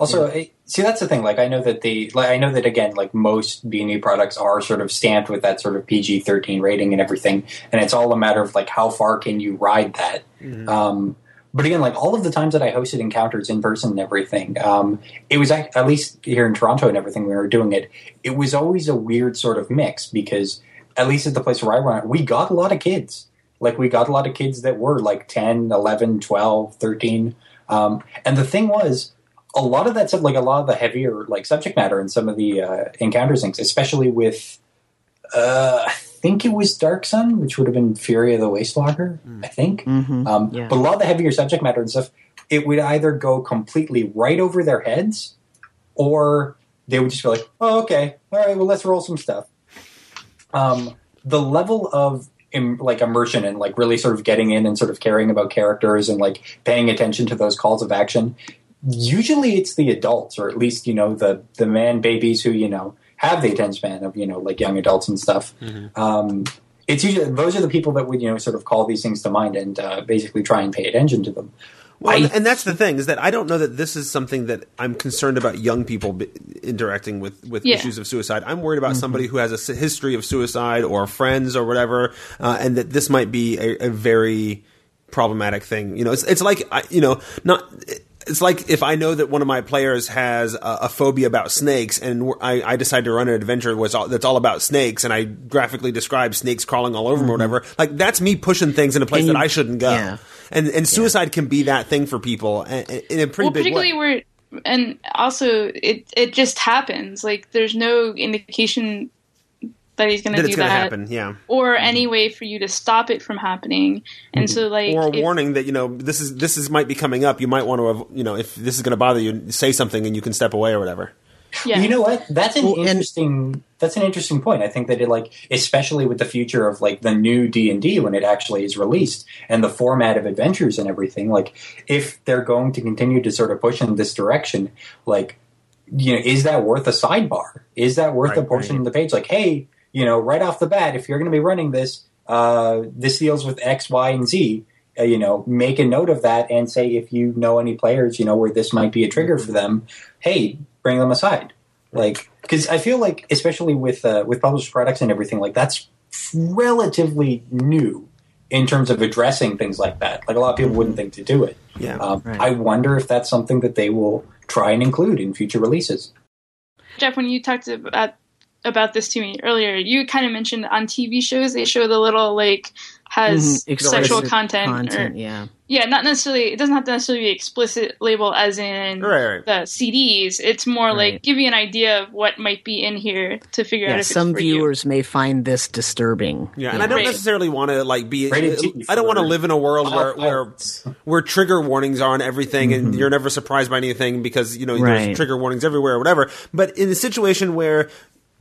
Also, it, see that's the thing. Like, I know that the like I know that again, like most B and E products are sort of stamped with that sort of PG thirteen rating and everything, and it's all a matter of like how far can you ride that. Um, but again, like all of the times that I hosted encounters in person and everything, um, it was ac- at least here in Toronto and everything we were doing it. It was always a weird sort of mix because at least at the place where I run it, we got a lot of kids. Like we got a lot of kids that were like 10, 11, 12, 13. Um, and the thing was, a lot of that stuff, like a lot of the heavier like subject matter in some of the uh, encounters things, especially with, uh, I think it was Dark Sun, which would have been Fury of the Wastewalker, I think. Mhm, Um, yeah. But a lot of the heavier subject matter and stuff, it would either go completely right over their heads, or they would just be like, "Oh, okay, all right, well, let's roll some stuff." Um, the level of Im- like immersion and like really sort of getting in and sort of caring about characters and like paying attention to those calls of action. Usually, it's the adults, or at least you know the the man babies who you know have the attention span of you know like young adults and stuff. Um, it's usually those are the people that would you know sort of call these things to mind and uh, basically try and pay attention to them. Well, I- and that's the thing is that I don't know that this is something that I'm concerned about young people b- interacting with with Yeah. issues of suicide. I'm worried about somebody who has a history of suicide or friends or whatever, uh, and that this might be a, a very problematic thing. You know, it's it's like I- you know not. It's like if I know that one of my players has a, a phobia about snakes, and I, I decide to run an adventure was all, that's all about snakes, and I graphically describe snakes crawling all over them or mm-hmm. whatever. Like that's me pushing things in a place And that I shouldn't go. yeah. And and suicide can be that thing for people in, in a pretty well, big particularly way. where, and also it it just happens. Like there's no indication that he's going to do it's going to that, happen, yeah. or mm-hmm. any way for you to stop it from happening. And mm-hmm. so, like, Or a if- warning that you know this is this is might be coming up. You might want to you know if this is going to bother you, say something and you can step away or whatever. yeah, You know what? That's an Well, and- interesting. That's an interesting point. I think that it like, especially with the future of like the new D and D when it actually is released and the format of adventures and everything. Like, if they're going to continue to sort of push in this direction, like, you know, is that worth a sidebar? Is that worth a portion right. of the page? Like, hey, you know, right off the bat, if you're going to be running this, uh, this deals with X, Y, and Z. Uh, you know, make a note of that and say if you know any players, you know, where this might be a trigger for them. Hey, bring them aside. Like, because I feel like, especially with uh, with published products and everything, like that's relatively new in terms of addressing things like that. Like a lot of people wouldn't think to do it. Yeah. Um, Right. I wonder if that's something that they will try and include in future releases. Jeff, when you talked about about this to me earlier, you kind of mentioned on TV shows they show the little like has Mhm, sexual content, content, or, yeah. yeah, not necessarily. It doesn't have to necessarily be explicit label as in Right, right. the CDs. It's more like give you an idea of what might be in here to figure out if some it's for you. viewers may find this disturbing. Yeah, and I don't Right. necessarily want to like be. Rated G I don't want to live in a world where where where trigger warnings are on everything, and you're never surprised by anything because you know Right. there's trigger warnings everywhere or whatever. But in a situation where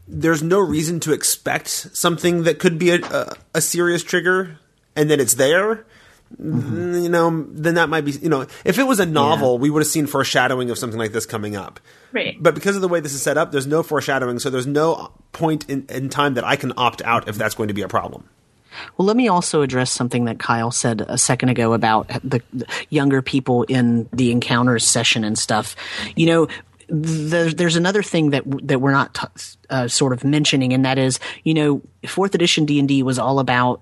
there's no reason to expect something that could be a, a, a serious trigger, and then it's there. then, You know, then that might be. You know, if it was a novel, we would have seen foreshadowing of something like this coming up. Right. But because of the way this is set up, there's no foreshadowing, so there's no point in, in time that I can opt out if that's going to be a problem. Well, let me also address something that Kyle said a second ago about the, the younger people in the encounters session and stuff. You know, the, there's another thing that that we're not t- uh, sort of mentioning, and that is, you know, fourth edition D and D was all about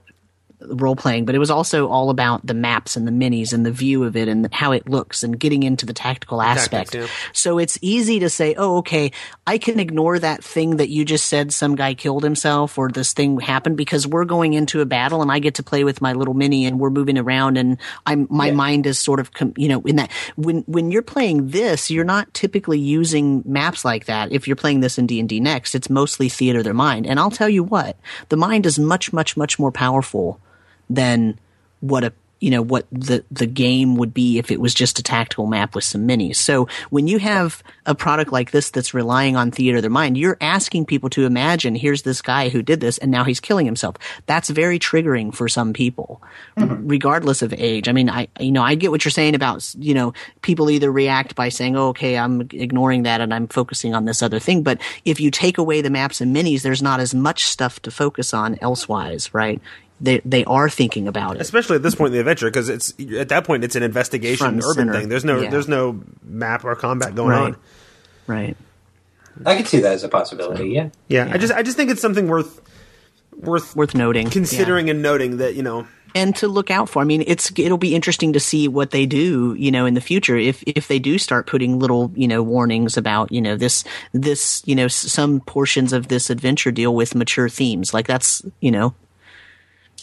role playing, but it was also all about the maps and the minis and the view of it and how it looks and getting into the tactical aspect. yeah. So it's easy to say, oh, okay, I can ignore that thing that you just said some guy killed himself or this thing happened because we're going into a battle and I get to play with my little mini and we're moving around and I'm, my mind is sort of, com- you know, in that when, when you're playing this, you're not typically using maps like that. If you're playing this in D&D next, it's mostly theater of the mind. And I'll tell you what, the mind is much, much, much more powerful than what a you know what the the game would be if it was just a tactical map with some minis. So when you have a product like this that's relying on theater of their mind, you're asking people to imagine here's this guy who did this and now he's killing himself. That's very triggering for some people, mm-hmm. regardless of age. I mean, I you know I get what you're saying about you know people either react by saying, oh, okay, I'm ignoring that and I'm focusing on this other thing. But if you take away the maps and minis, there's not as much stuff to focus on elsewise, right? They they are thinking about it. especially at this point in the adventure because it's at that point it's an investigation urban center. thing there's no Yeah. there's no map or combat going Right. on Right. I could see that as a possibility. Yeah. yeah, i just i just think it's something worth worth Worth noting. considering and noting that you know and to look out for. I mean, it's it'll be interesting to see what they do, you know, in the future if if they do start putting little, you know, warnings about, you know, this this, you know, s- some portions of this adventure deal with mature themes. Like that's, you know,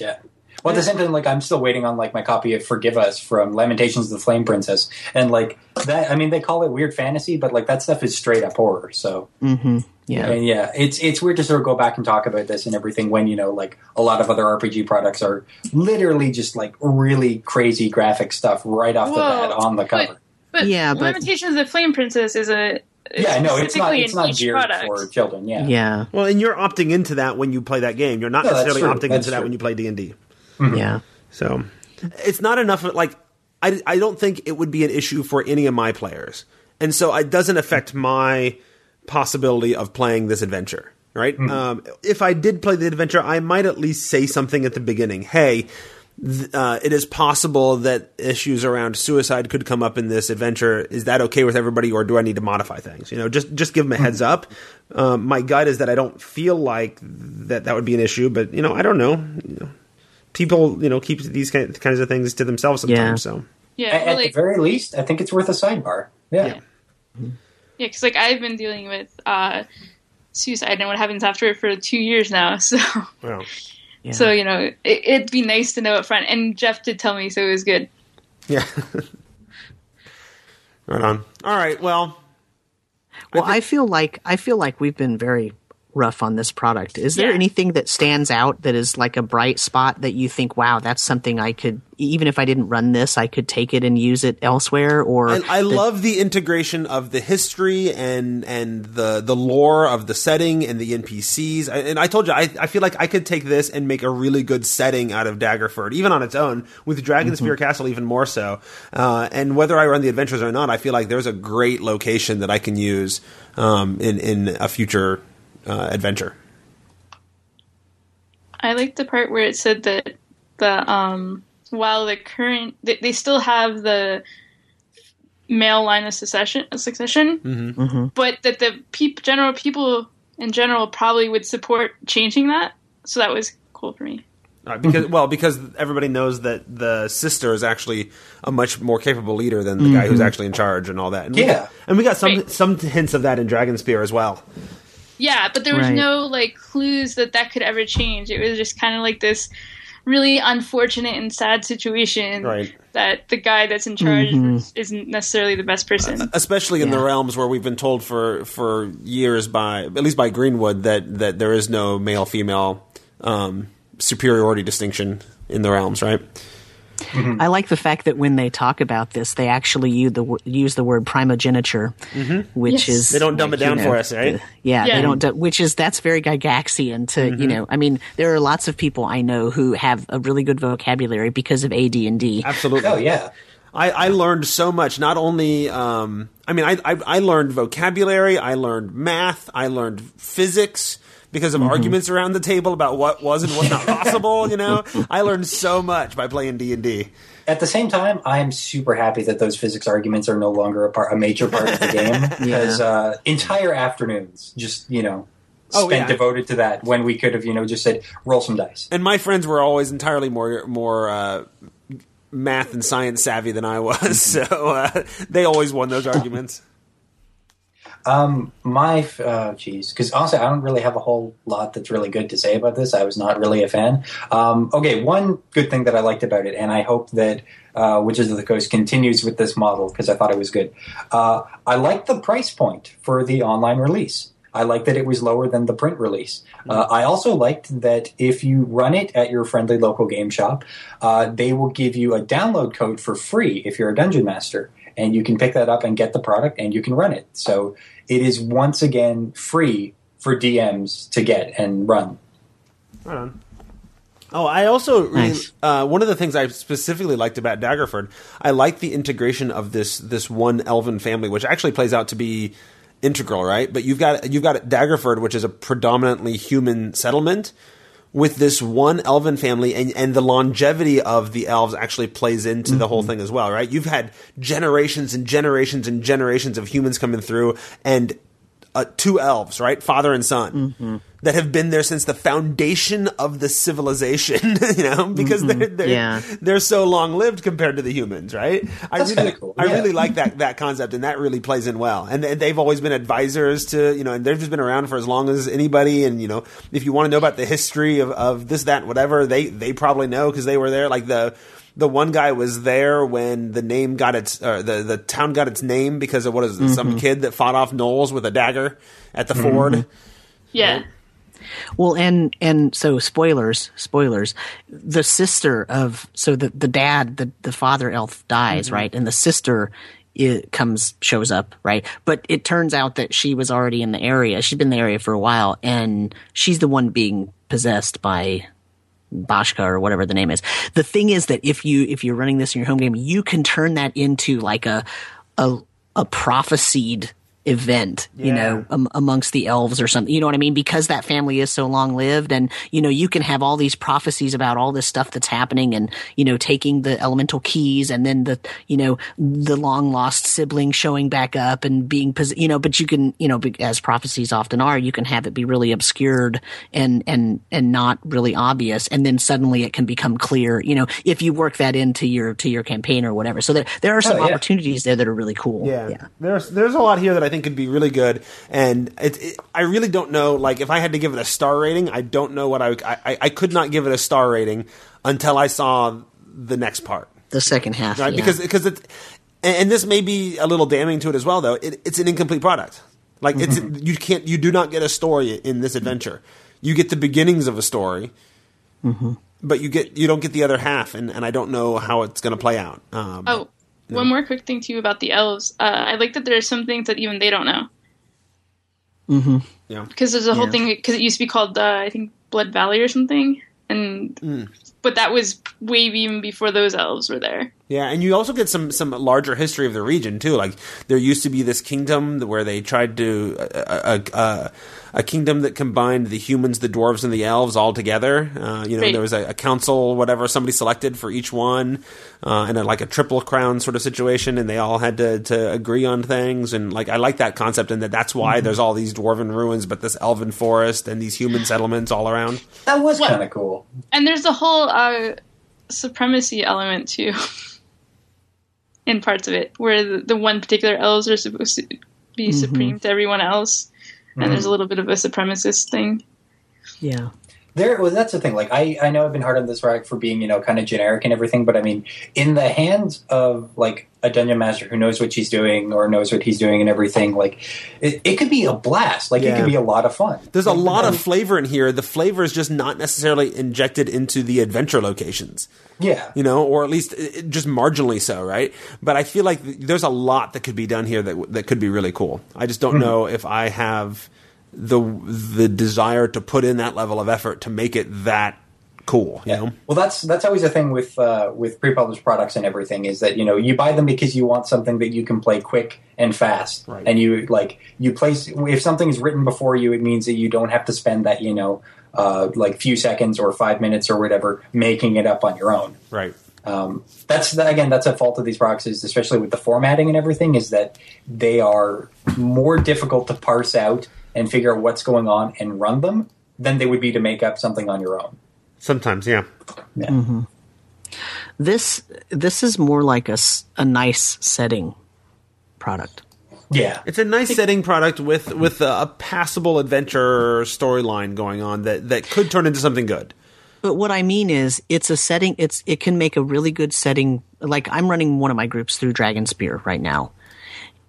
Yeah. Well, at the same time, like I'm still waiting on like my copy of Forgive Us from Lamentations of the Flame Princess, and like that. I mean, they call it weird fantasy, but like that stuff is straight up horror. So Mm-hmm. Yeah. and yeah, it's it's weird to sort of go back and talk about this and everything when you know like a lot of other RPG products are literally just like really crazy graphic stuff right off the bat on the cover. But Yeah, but- Lamentations of the Flame Princess is a is yeah, no, it's not it's not geared product. for children. Yeah, Yeah. Well, and you're opting into that when you play that game. You're not No, necessarily opting That's into that when you play D and D. Yeah. So it's not enough. Like I, I don't think it would be an issue for any of my players, and so it doesn't affect my possibility of playing this adventure. Right? Um, if I did play the adventure, I might at least say something at the beginning. Hey, th- uh, it is possible that issues around suicide could come up in this adventure. Is that okay with everybody, or do I need to modify things? You know, just just give them a heads up. Um, my gut is that I don't feel like that that would be an issue, but you know, I don't know. You know people, you know, keep these kind- kinds of things to themselves sometimes. Yeah. So Yeah, at, well, at the very least, I think it's worth a sidebar. Yeah, Yeah. yeah, because like I've been dealing with uh, suicide and what happens after it for two years now. So, well, Yeah. so you know, it, it'd be nice to know up front. And Jeff did tell me, so it was good. yeah. right on. All right. Well, Well, I feel like I feel like we've been very rough on this product. Is there Yeah. anything that stands out that is like a bright spot that you think, wow, that's something I could, even if I didn't run this, I could take it and use it elsewhere? Or I, I the- love the integration of the history and and the the lore of the setting and the NPCs. I, and I told you, I, I feel like I could take this and make a really good setting out of Daggerford, even on its own. With Dragonspear Castle, even more so. Uh, and whether I run the adventures or not, I feel like there's a great location that I can use um, in in a future uh, adventure. I like the part where it said that the um while the current they, they still have the male line of succession succession, Mm-hmm. but that the peop, general people in general probably would support changing that. So that was cool for me. Uh, because well, because everybody knows that the sister is actually a much more capable leader than the guy who's actually in charge and all that. And we Yeah. got, and we got some Right. some hints of that in Dragonspear as well. Yeah, but there was Right. no like clues that that could ever change. It was just kind of like this really unfortunate and sad situation Right. that the guy that's in charge isn't necessarily the best person. especially in the realms where we've been told for for years by at least by Greenwood that that there is no male female um, superiority distinction in the realms, right? Mm-hmm. I like the fact that when they talk about this, they actually use the use the word primogeniture, mm-hmm. which Yes. is They don't dumb like, it down you know, for us, right? the- yeah, Yeah. they don't. do- Which is that's very Gygaxian to you mm-hmm. know. I mean, there are lots of people I know who have a really good vocabulary because of AD and D. Absolutely. oh yeah. I, I learned so much. Not only, um, I mean, I, I I learned vocabulary, I learned math, I learned physics because of arguments around the table about what was and was not possible. You know, I learned so much by playing D and D. At the same time, I'm super happy that those physics arguments are no longer a, part, a major part of the game because uh, entire afternoons just you know Oh, spent yeah. devoted to that when we could have you know just said roll some dice. And my friends were always entirely more more uh, math and science savvy than I was, so uh, they always won those arguments. Um, my uh, geez, because honestly, I don't really have a whole lot that's really good to say about this. I was not really a fan. Um, okay, one good thing that I liked about it, and I hope that uh, Witches of the Coast continues with this model because I thought it was good. Uh, I liked the price point for the online release. I liked that it was lower than the print release. Uh, I also liked that if you run it at your friendly local game shop, uh, they will give you a download code for free if you're a dungeon master, and you can pick that up and get the product and you can run it. So it is once again free for DMs to get and run. Oh, I also Nice. uh, one of the things I specifically liked about Daggerford, I like the integration of this this one elven family, which actually plays out to be integral, right? But you've got you've got Daggerford, which is a predominantly human settlement, with this one elven family, and and the longevity of the elves actually plays into the whole mm-hmm. thing as well, right? You've had generations and generations and generations of humans coming through, and uh, two elves, right, father and son. that have been there since the foundation of the civilization, you know, because they're they're, Yeah. they're so long lived compared to the humans, right? I really cool, I yeah. really like that that concept and that really plays in well. And, and they've always been advisors to, you know, and they've just been around for as long as anybody and you know, if you want to know about the history of, of this that whatever, they they probably know because they were there like the the one guy was there when the name got its the the town got its name because of what is it, Mm-hmm. some kid that fought off gnolls with a dagger at the ford. Yeah. Well, and and so spoilers, spoilers. The sister of so the the dad, the the father elf dies, right, and the sister it comes shows up, right. But it turns out that she was already in the area. She'd been in the area for a while, and she's the one being possessed by Bashka or whatever the name is. The thing is that if you if you're running this in your home game, you can turn that into like a a a prophesied event, you know, um, amongst the elves or something. You know what I mean? Because that family is so long lived, and you know, you can have all these prophecies about all this stuff that's happening, and you know, taking the elemental keys, and then the you know the long lost sibling showing back up and being, pos- you know, but you can, you know, as prophecies often are, you can have it be really obscured and and and not really obvious, and then suddenly it can become clear. You know, if you work that into your to your campaign or whatever. So there there are some yeah. opportunities there that are really cool. Yeah. yeah. there's there's a lot here that I think could be really good, and it, it, I really don't know. Like, if I had to give it a star rating, I don't know what I, I I I could not give it a star rating until I saw the next part, The second half, right? yeah. Because because it, and, and this may be a little damning to it as well, though. It, it's an incomplete product. Like, it's you can't you do not get a story in this adventure. You get the beginnings of a story. But you get you don't get the other half, and, and I don't know how it's going to play out. Um, Oh, one more quick thing too about the elves. Uh, I like that there are some things that even they don't know. yeah. because there's a whole Yeah. thing because it used to be called uh, I think Blood Valley or something, and Hmm. but that was way even before those elves were there. Yeah, and you also get some some larger history of the region too. Like there used to be this kingdom where they tried to a, a, a, a kingdom that combined the humans, the dwarves, and the elves all together. Uh, you know, Right. there was a, a council, whatever, somebody selected for each one, uh, and a, like a triple crown sort of situation, and they all had to to agree on things. And like I like that concept, and that that's why there's all these dwarven ruins, but this elven forest and these human settlements all around. That was What? kind of cool. And there's a whole uh, supremacy element too in parts of it, where the, the one particular elves are supposed to be Mm-hmm. supreme to everyone else, and there's mm-hmm. a little bit of a supremacist thing. yeah. There, well, that's the thing. Like, I, I know I've been hard on this product for being, you know, kind of generic and everything, but I mean, in the hands of like a dungeon master who knows what she's doing or knows what he's doing and everything, like, it, it could be a blast. Like, it could be a lot of fun. There's a lot of flavor in here. The flavor is just not necessarily injected into the adventure locations. Yeah. you know, or at least uh, just marginally so, right? But I feel like there's a lot that could be done here that that could be really cool. I just don't know if I have the the desire to put in that level of effort to make it that cool. You Yeah. know, Well, that's that's always a thing with uh, with pre-published products and everything is that you know you buy them because you want something that you can play quick and fast, Right. and you like you place if something is written before you, it means that you don't have to spend that you know uh, like few seconds or five minutes or whatever making it up on your own. right? Um, that's again that's a fault of these is especially with the formatting and everything is that they are more difficult to parse out and figure out what's going on and run them than they would be to make up something on your own. Sometimes, yeah. Yeah. Mm-hmm. This this is more like a, a nice setting product. Yeah. It's a nice setting product with with a, a passable adventure storyline going on that that could turn into something good. But what I mean is, it's a setting. It's it can make a really good setting. Like I'm running one of my groups through Dragonspear right now,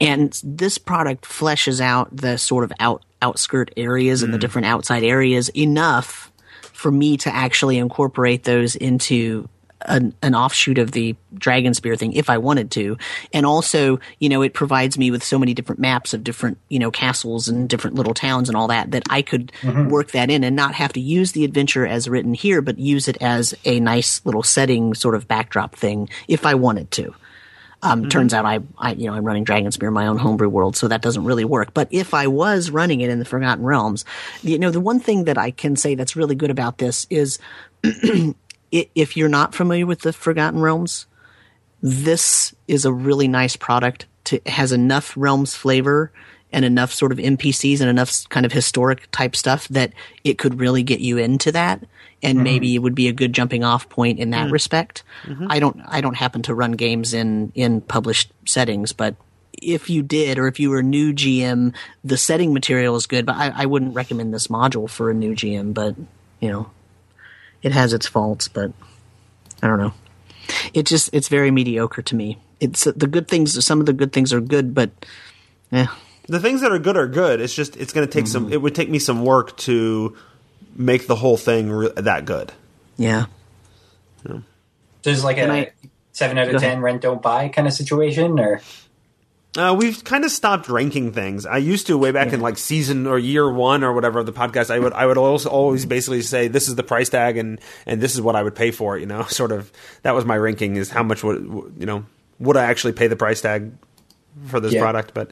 and this product fleshes out the sort of out outskirt areas and the mm. different outside areas enough for me to actually incorporate those into an, an offshoot of the Dragonspear thing if I wanted to. And also, you know, it provides me with so many different maps of different, you know, castles and different little towns and all that that I could mm-hmm. work that in and not have to use the adventure as written here, but use it as a nice little setting sort of backdrop thing if I wanted to. Um, Turns out I, I, you know, I'm running Dragonspear in my own homebrew world, so that doesn't really work. But if I was running it in the Forgotten Realms, you know, the one thing that I can say that's really good about this is if you're not familiar with the Forgotten Realms, this is a really nice product. To, it has enough Realms flavor and enough sort of NPCs and enough kind of historic type stuff that it could really get you into that. And mm-hmm. maybe it would be a good jumping off point in that mm. respect. Mm-hmm. I don't, I don't happen to run games in, in published settings, but if you did, or if you were a new GM, the setting material is good, but I, I wouldn't recommend this module for a new GM, but you know, it has its faults, but I don't know. It just, it's very mediocre to me. It's the good things, some of the good things are good, but eh. The things that are good are good. It's just it's going to take some. Mm-hmm. It would take me some work to make the whole thing re- that good. Yeah. There's like a Can I- seven out of ten ahead. rent don't buy kind of situation, or Uh, we've kind of stopped ranking things. I used to way back in like season or year one or whatever of the podcast. I would I would also always basically say this is the price tag and and this is what I would pay for it. You know, sort of that was my ranking is how much would you know would I actually pay the price tag for this Yeah. product? But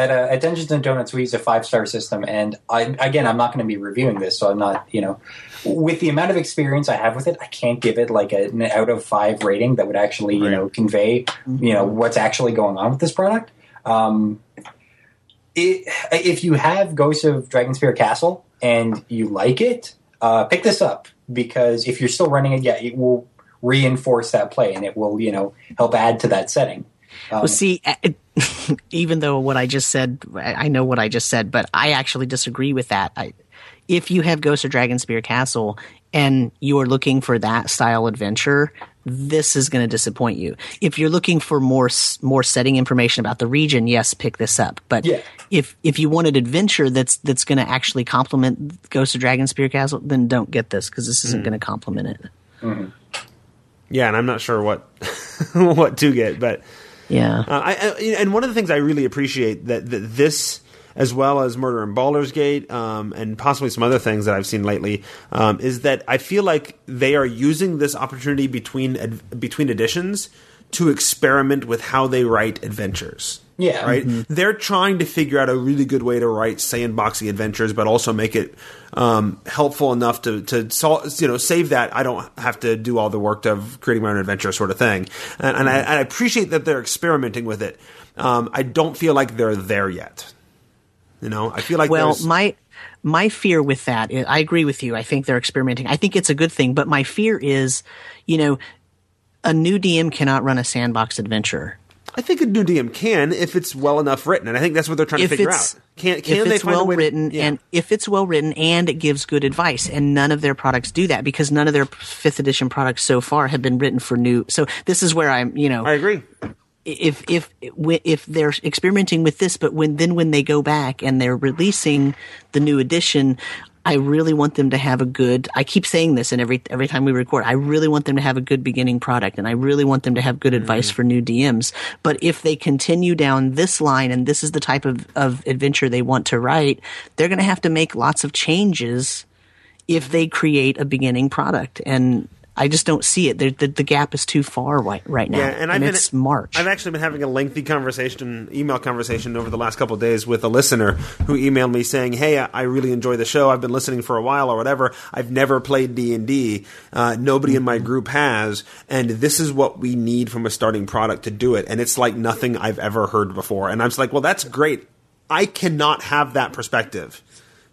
at, uh, at Dungeons and Donuts, we use a five star system, and I, again, I'm not going to be reviewing this, so I'm not, you know, with the amount of experience I have with it, I can't give it like a, an out of five rating that would actually, you know, convey, you know, what's actually going on with this product. Um, it, if you have Ghosts of Dragonspear Castle and you like it, uh, pick this up because if you're still running it, yeah, it will reinforce that play and it will, you know, help add to that setting. Well, um, see, even though what I just said, I I know what I just said, but I actually disagree with that. I, if you have Ghost of Dragonspear Castle and you are looking for that style adventure, this is going to disappoint you. If you're looking for more more setting information about the region, yes, pick this up. But Yeah. if if you want an adventure that's that's going to actually complement Ghost of Dragonspear Castle, then don't get this because this isn't mm. going to complement it. Mm-hmm. yeah, and I'm not sure what what to get, but. Yeah. Uh, I, I, and one of the things I really appreciate that, that this, as well as Murder in Baldur's Gate, um, and possibly some other things that I've seen lately, um, is that I feel like they are using this opportunity between between editions to experiment with how they write adventures. Yeah. right. They're trying to figure out a really good way to write sandboxy adventures, but also make it um, helpful enough to to sol- you know save that I don't have to do all the work of creating my own adventure sort of thing. And, and, I, and I appreciate that they're experimenting with it. Um, I don't feel like they're there yet. You know, I feel like well my my fear with that, i agree with you i think they're experimenting i think it's a good thing but my fear is you know a new dm cannot run a sandbox adventure I think a new DM can if it's well enough written, and I think that's what they're trying if to figure out. Can can if they it's find well a way to- written yeah. and if it's well written and it gives good advice and none of their products do that because none of their fifth edition products so far have been written for new so this is where i'm you know I agree. if if if they're experimenting with this, but when then when they go back and they're releasing the new edition, I really want them to have a good. I keep saying this, and every every time we record, I really want them to have a good beginning product, and I really want them to have good advice mm. for new DMs. But if they continue down this line, and this is the type of of adventure they want to write, they're going to have to make lots of changes if they create a beginning product and. I just don't see it. The, the, the gap is too far right, right now. Yeah, and, I've been, it's March. I've actually been having a lengthy conversation, email conversation over the last couple of days with a listener who emailed me saying, "Hey, I I really enjoy the show. I've been listening for a while, or whatever. I've never played D and D. Uh, nobody in my mm-hmm. group has, and this is what we need from a starting product to do it. And it's like nothing I've ever heard before. And I'm just like, well, that's great. I cannot have that perspective."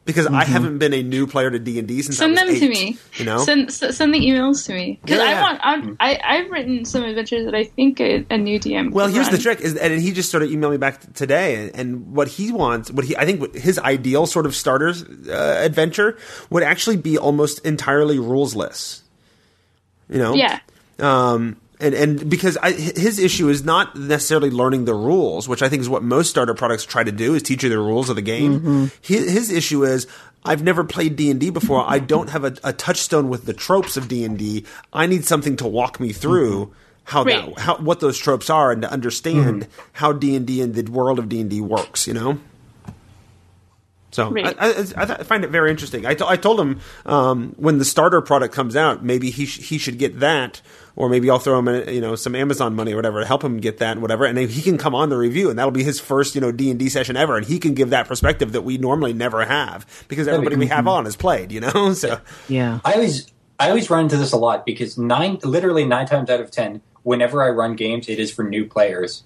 Because I haven't been a new player to D and D since I Send was them eight, to me. You know, Send send the emails to me because Yeah, I yeah. want. I'm, I I've written some adventures that I think a, a new DM. Well, could here's the trick: is and he just sort of emailed me back today, and, and what he wants, what he I think his ideal sort of starters uh, adventure would actually be almost entirely rulesless. You know, Yeah. um, and and because I, his issue is not necessarily learning the rules, which I think is what most starter products try to do, is teach you the rules of the game. Mm-hmm. His, his issue is I've never played D and D before. I don't have a, a touchstone with the tropes of D and D. I need something to walk me through. Mm-hmm. How Right. that, how what those tropes are, and to understand mm-hmm. how D and D and the world of D and D works, you know. So Right. I, I, I find it very interesting. I, I told him um, when the starter product comes out, maybe he sh- he should get that, or maybe I'll throw him a, you know some Amazon money or whatever to help him get that and whatever, and then he can come on the review, and that'll be his first you know D and D session ever, and he can give that perspective that we normally never have because everybody we have on has played, you know. So yeah. I always I always run into this a lot because nine literally nine times out of ten, whenever I run games, it is for new players.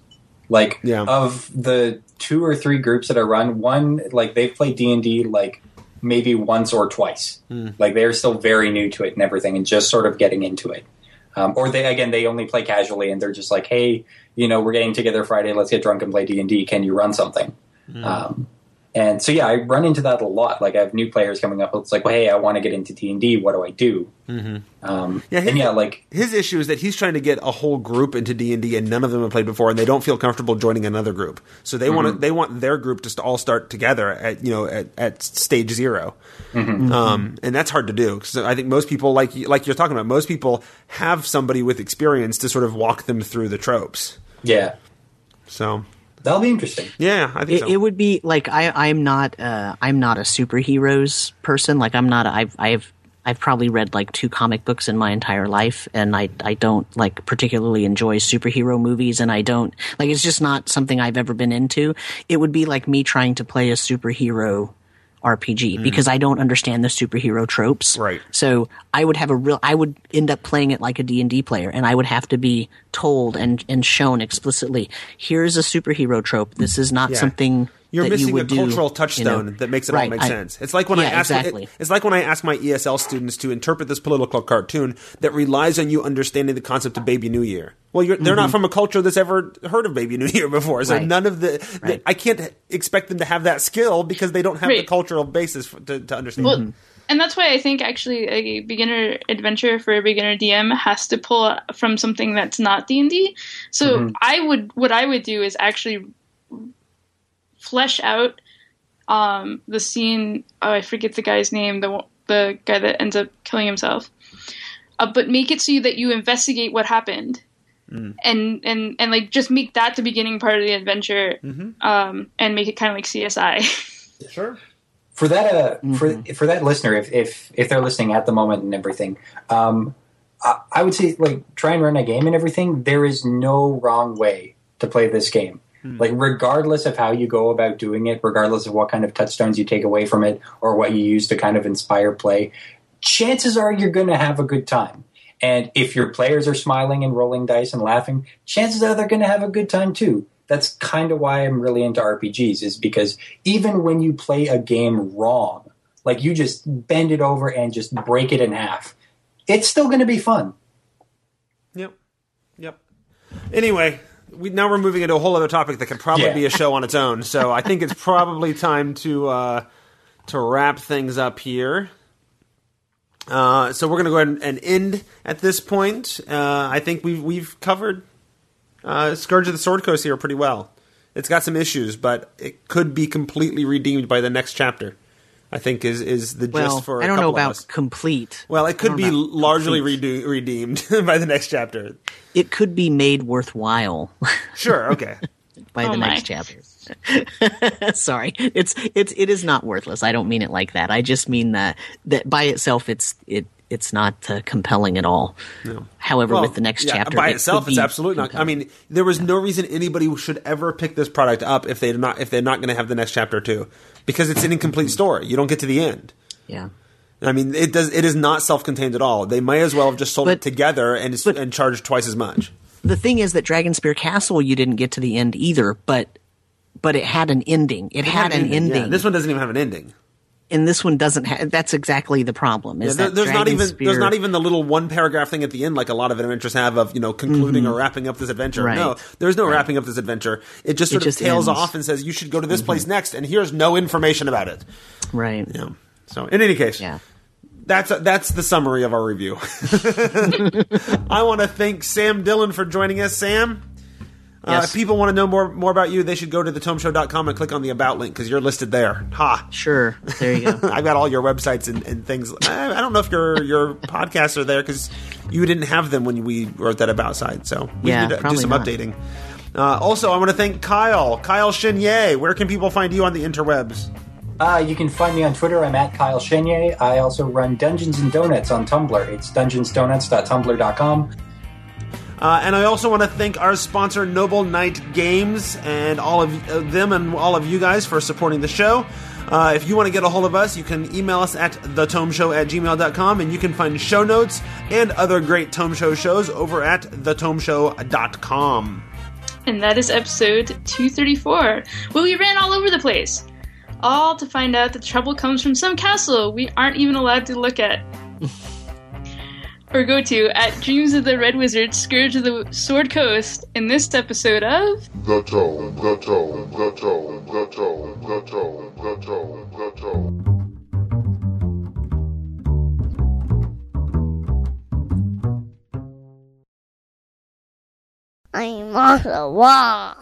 Like Yeah. of the two or three groups that I run, one like they've played D and D like maybe once or twice. Hmm. Like they're still very new to it and everything, and just sort of getting into it. Um, or they again they only play casually and they're just like, hey, you know, we're getting together Friday, let's get drunk and play D and D. Can you run something? Um, and so yeah, I run into that a lot. Like I have new players coming up. It's like, well, hey, I want to get into D and D. What do I do? Um, Yeah, and yeah, like his issue is that he's trying to get a whole group into D and D, and none of them have played before, and they don't feel comfortable joining another group. So they want to, they want their group just to st- all start together at you know at, at stage 0 um, and that's hard to do because I think most people like like you're talking about, most people have somebody with experience to sort of walk them through the tropes. yeah, So that'll be interesting. yeah, I think It, so. it would be like I, I'm not uh, I'm not a superheroes person. Like I'm not. A, I've I've I've probably read like two comic books in my entire life, and I I don't like particularly enjoy superhero movies, and I don't like it's just not something I've ever been into. It would be like me trying to play a superhero RPG mm. because I don't understand the superhero tropes. Right. So I would have a real I would end up playing it like a D&D player and I would have to be told and and shown explicitly here's a superhero trope. This is not Yeah. something You're that missing you would a do, cultural you know. touchstone that makes it all make I- sense. It's like when I ask exactly. it- it's like when I ask my ESL students to interpret this political cartoon that relies on you understanding the concept of Baby New Year. Well, you're, they're not from a culture that's ever heard of Baby New Year before, so Mm-hmm. Right. none of the, the- Right. I can't expect them to have that skill because they don't have the cultural basis for, to, to understand. Well, Mm-hmm. and that's why I think actually a beginner adventure for a beginner DM has to pull from something that's not D and D. So Mm-hmm. I would what I would do is actually flesh out um, the scene. Oh, I forget the guy's name. The the guy that ends up killing himself. Uh, but make it so that you investigate what happened. Mm. And, and and like just make that the beginning part of the adventure, Mm-hmm. um, and make it kind of like CSI. Sure. for that uh, for Mm-hmm. for that listener if if if they're listening at the moment and everything um I, I would say like try and run a game and everything there is no wrong way to play this game Hmm. like regardless of how you go about doing it regardless of what kind of touchstones you take away from it or what you use to kind of inspire play chances are you're going to have a good time and if your players are smiling and rolling dice and laughing chances are they're going to have a good time too that's kind of why I'm really into RPGs is because even when you play a game wrong, like you just bend it over and just break it in half, it's still going to be fun. Yep. Yep. Anyway, we, now we're moving into a whole other topic that could probably Yeah. be a show on its own. So I think it's probably time to uh, to wrap things up here. Uh, so we're going to go ahead and, and end at this point. Uh, I think we've we've covered uh, Scourge of the Sword Coast here pretty well. It's got some issues, but it could be completely redeemed by the next chapter. I think is is the Well, gist for a I don't know about complete. Well, it could be largely complete. redo- redeemed by the next chapter. It could be made worthwhile Sure. Okay. by Oh the my. next chapter. Sorry, it's it's it is not worthless. I don't mean it like that. I just mean that that by itself, it's it it's not uh, compelling at all. However, Well, with the next yeah, chapter, by it itself, it's absolutely not. I mean, there was no reason anybody should ever pick this product up if they're not if they're not going to have the next chapter too, because it's an incomplete story. You don't get to the end. yeah. I mean, it does. It is not self-contained at all. They may as well have just sold it together and but- and charged twice as much. The thing is that Dragonspear Castle, you didn't get to the end either, but but it had an ending. It, had, an ending. Yeah, this one doesn't even have an ending. And this one doesn't have. That's exactly the problem. Is Yeah, there- that there's not even Dragonspear- there's not even the little one paragraph thing at the end like a lot of adventures have of you know concluding or wrapping up this adventure. Mm-hmm. Right. No, there's no wrapping up this adventure. It just sort just of tails ends. Mm-hmm. off and says you should go to this place next, and here's no information about it. right. yeah. So in any case, Yeah. that's that's the summary of our review. I want to thank Sam Dillon for joining us. Sam, uh, if people want to know more more about you, they should go to thetomeshow.com and click on the about link because you're listed there. Ha! Sure. There you go. I've got all your websites and, and things. I, I don't know if your your podcasts are there because you didn't have them when we wrote that about side. So we Yeah, need to do some not. updating. Uh, also, I want to thank Kyle, Kyle Chenier. Where can people find you on the interwebs? Uh, you can find me on Twitter. I'm at Kyle Chenier. I also run Dungeons and Donuts on Tumblr. It's dungeonsdonuts.tumblr.com. Uh, and I also want to thank our sponsor, Noble Knight Games, and all of uh, them and all of you guys for supporting the show. Uh, if you want to get a hold of us, you can email us at thetomeshow at gmail.com, and you can find show notes and other great Tome Show shows over at thetomeshow.com. and that is episode 234, where we ran all over the place. All to find out that trouble comes from some castle we aren't even allowed to look at. or go to at Dreams of the Red Wizard, Scourge of the Sword Coast, in this episode of The Tome, The Tome, The Tome, The Tome, The Tome, The Tome, The Tome. I'm on the wall.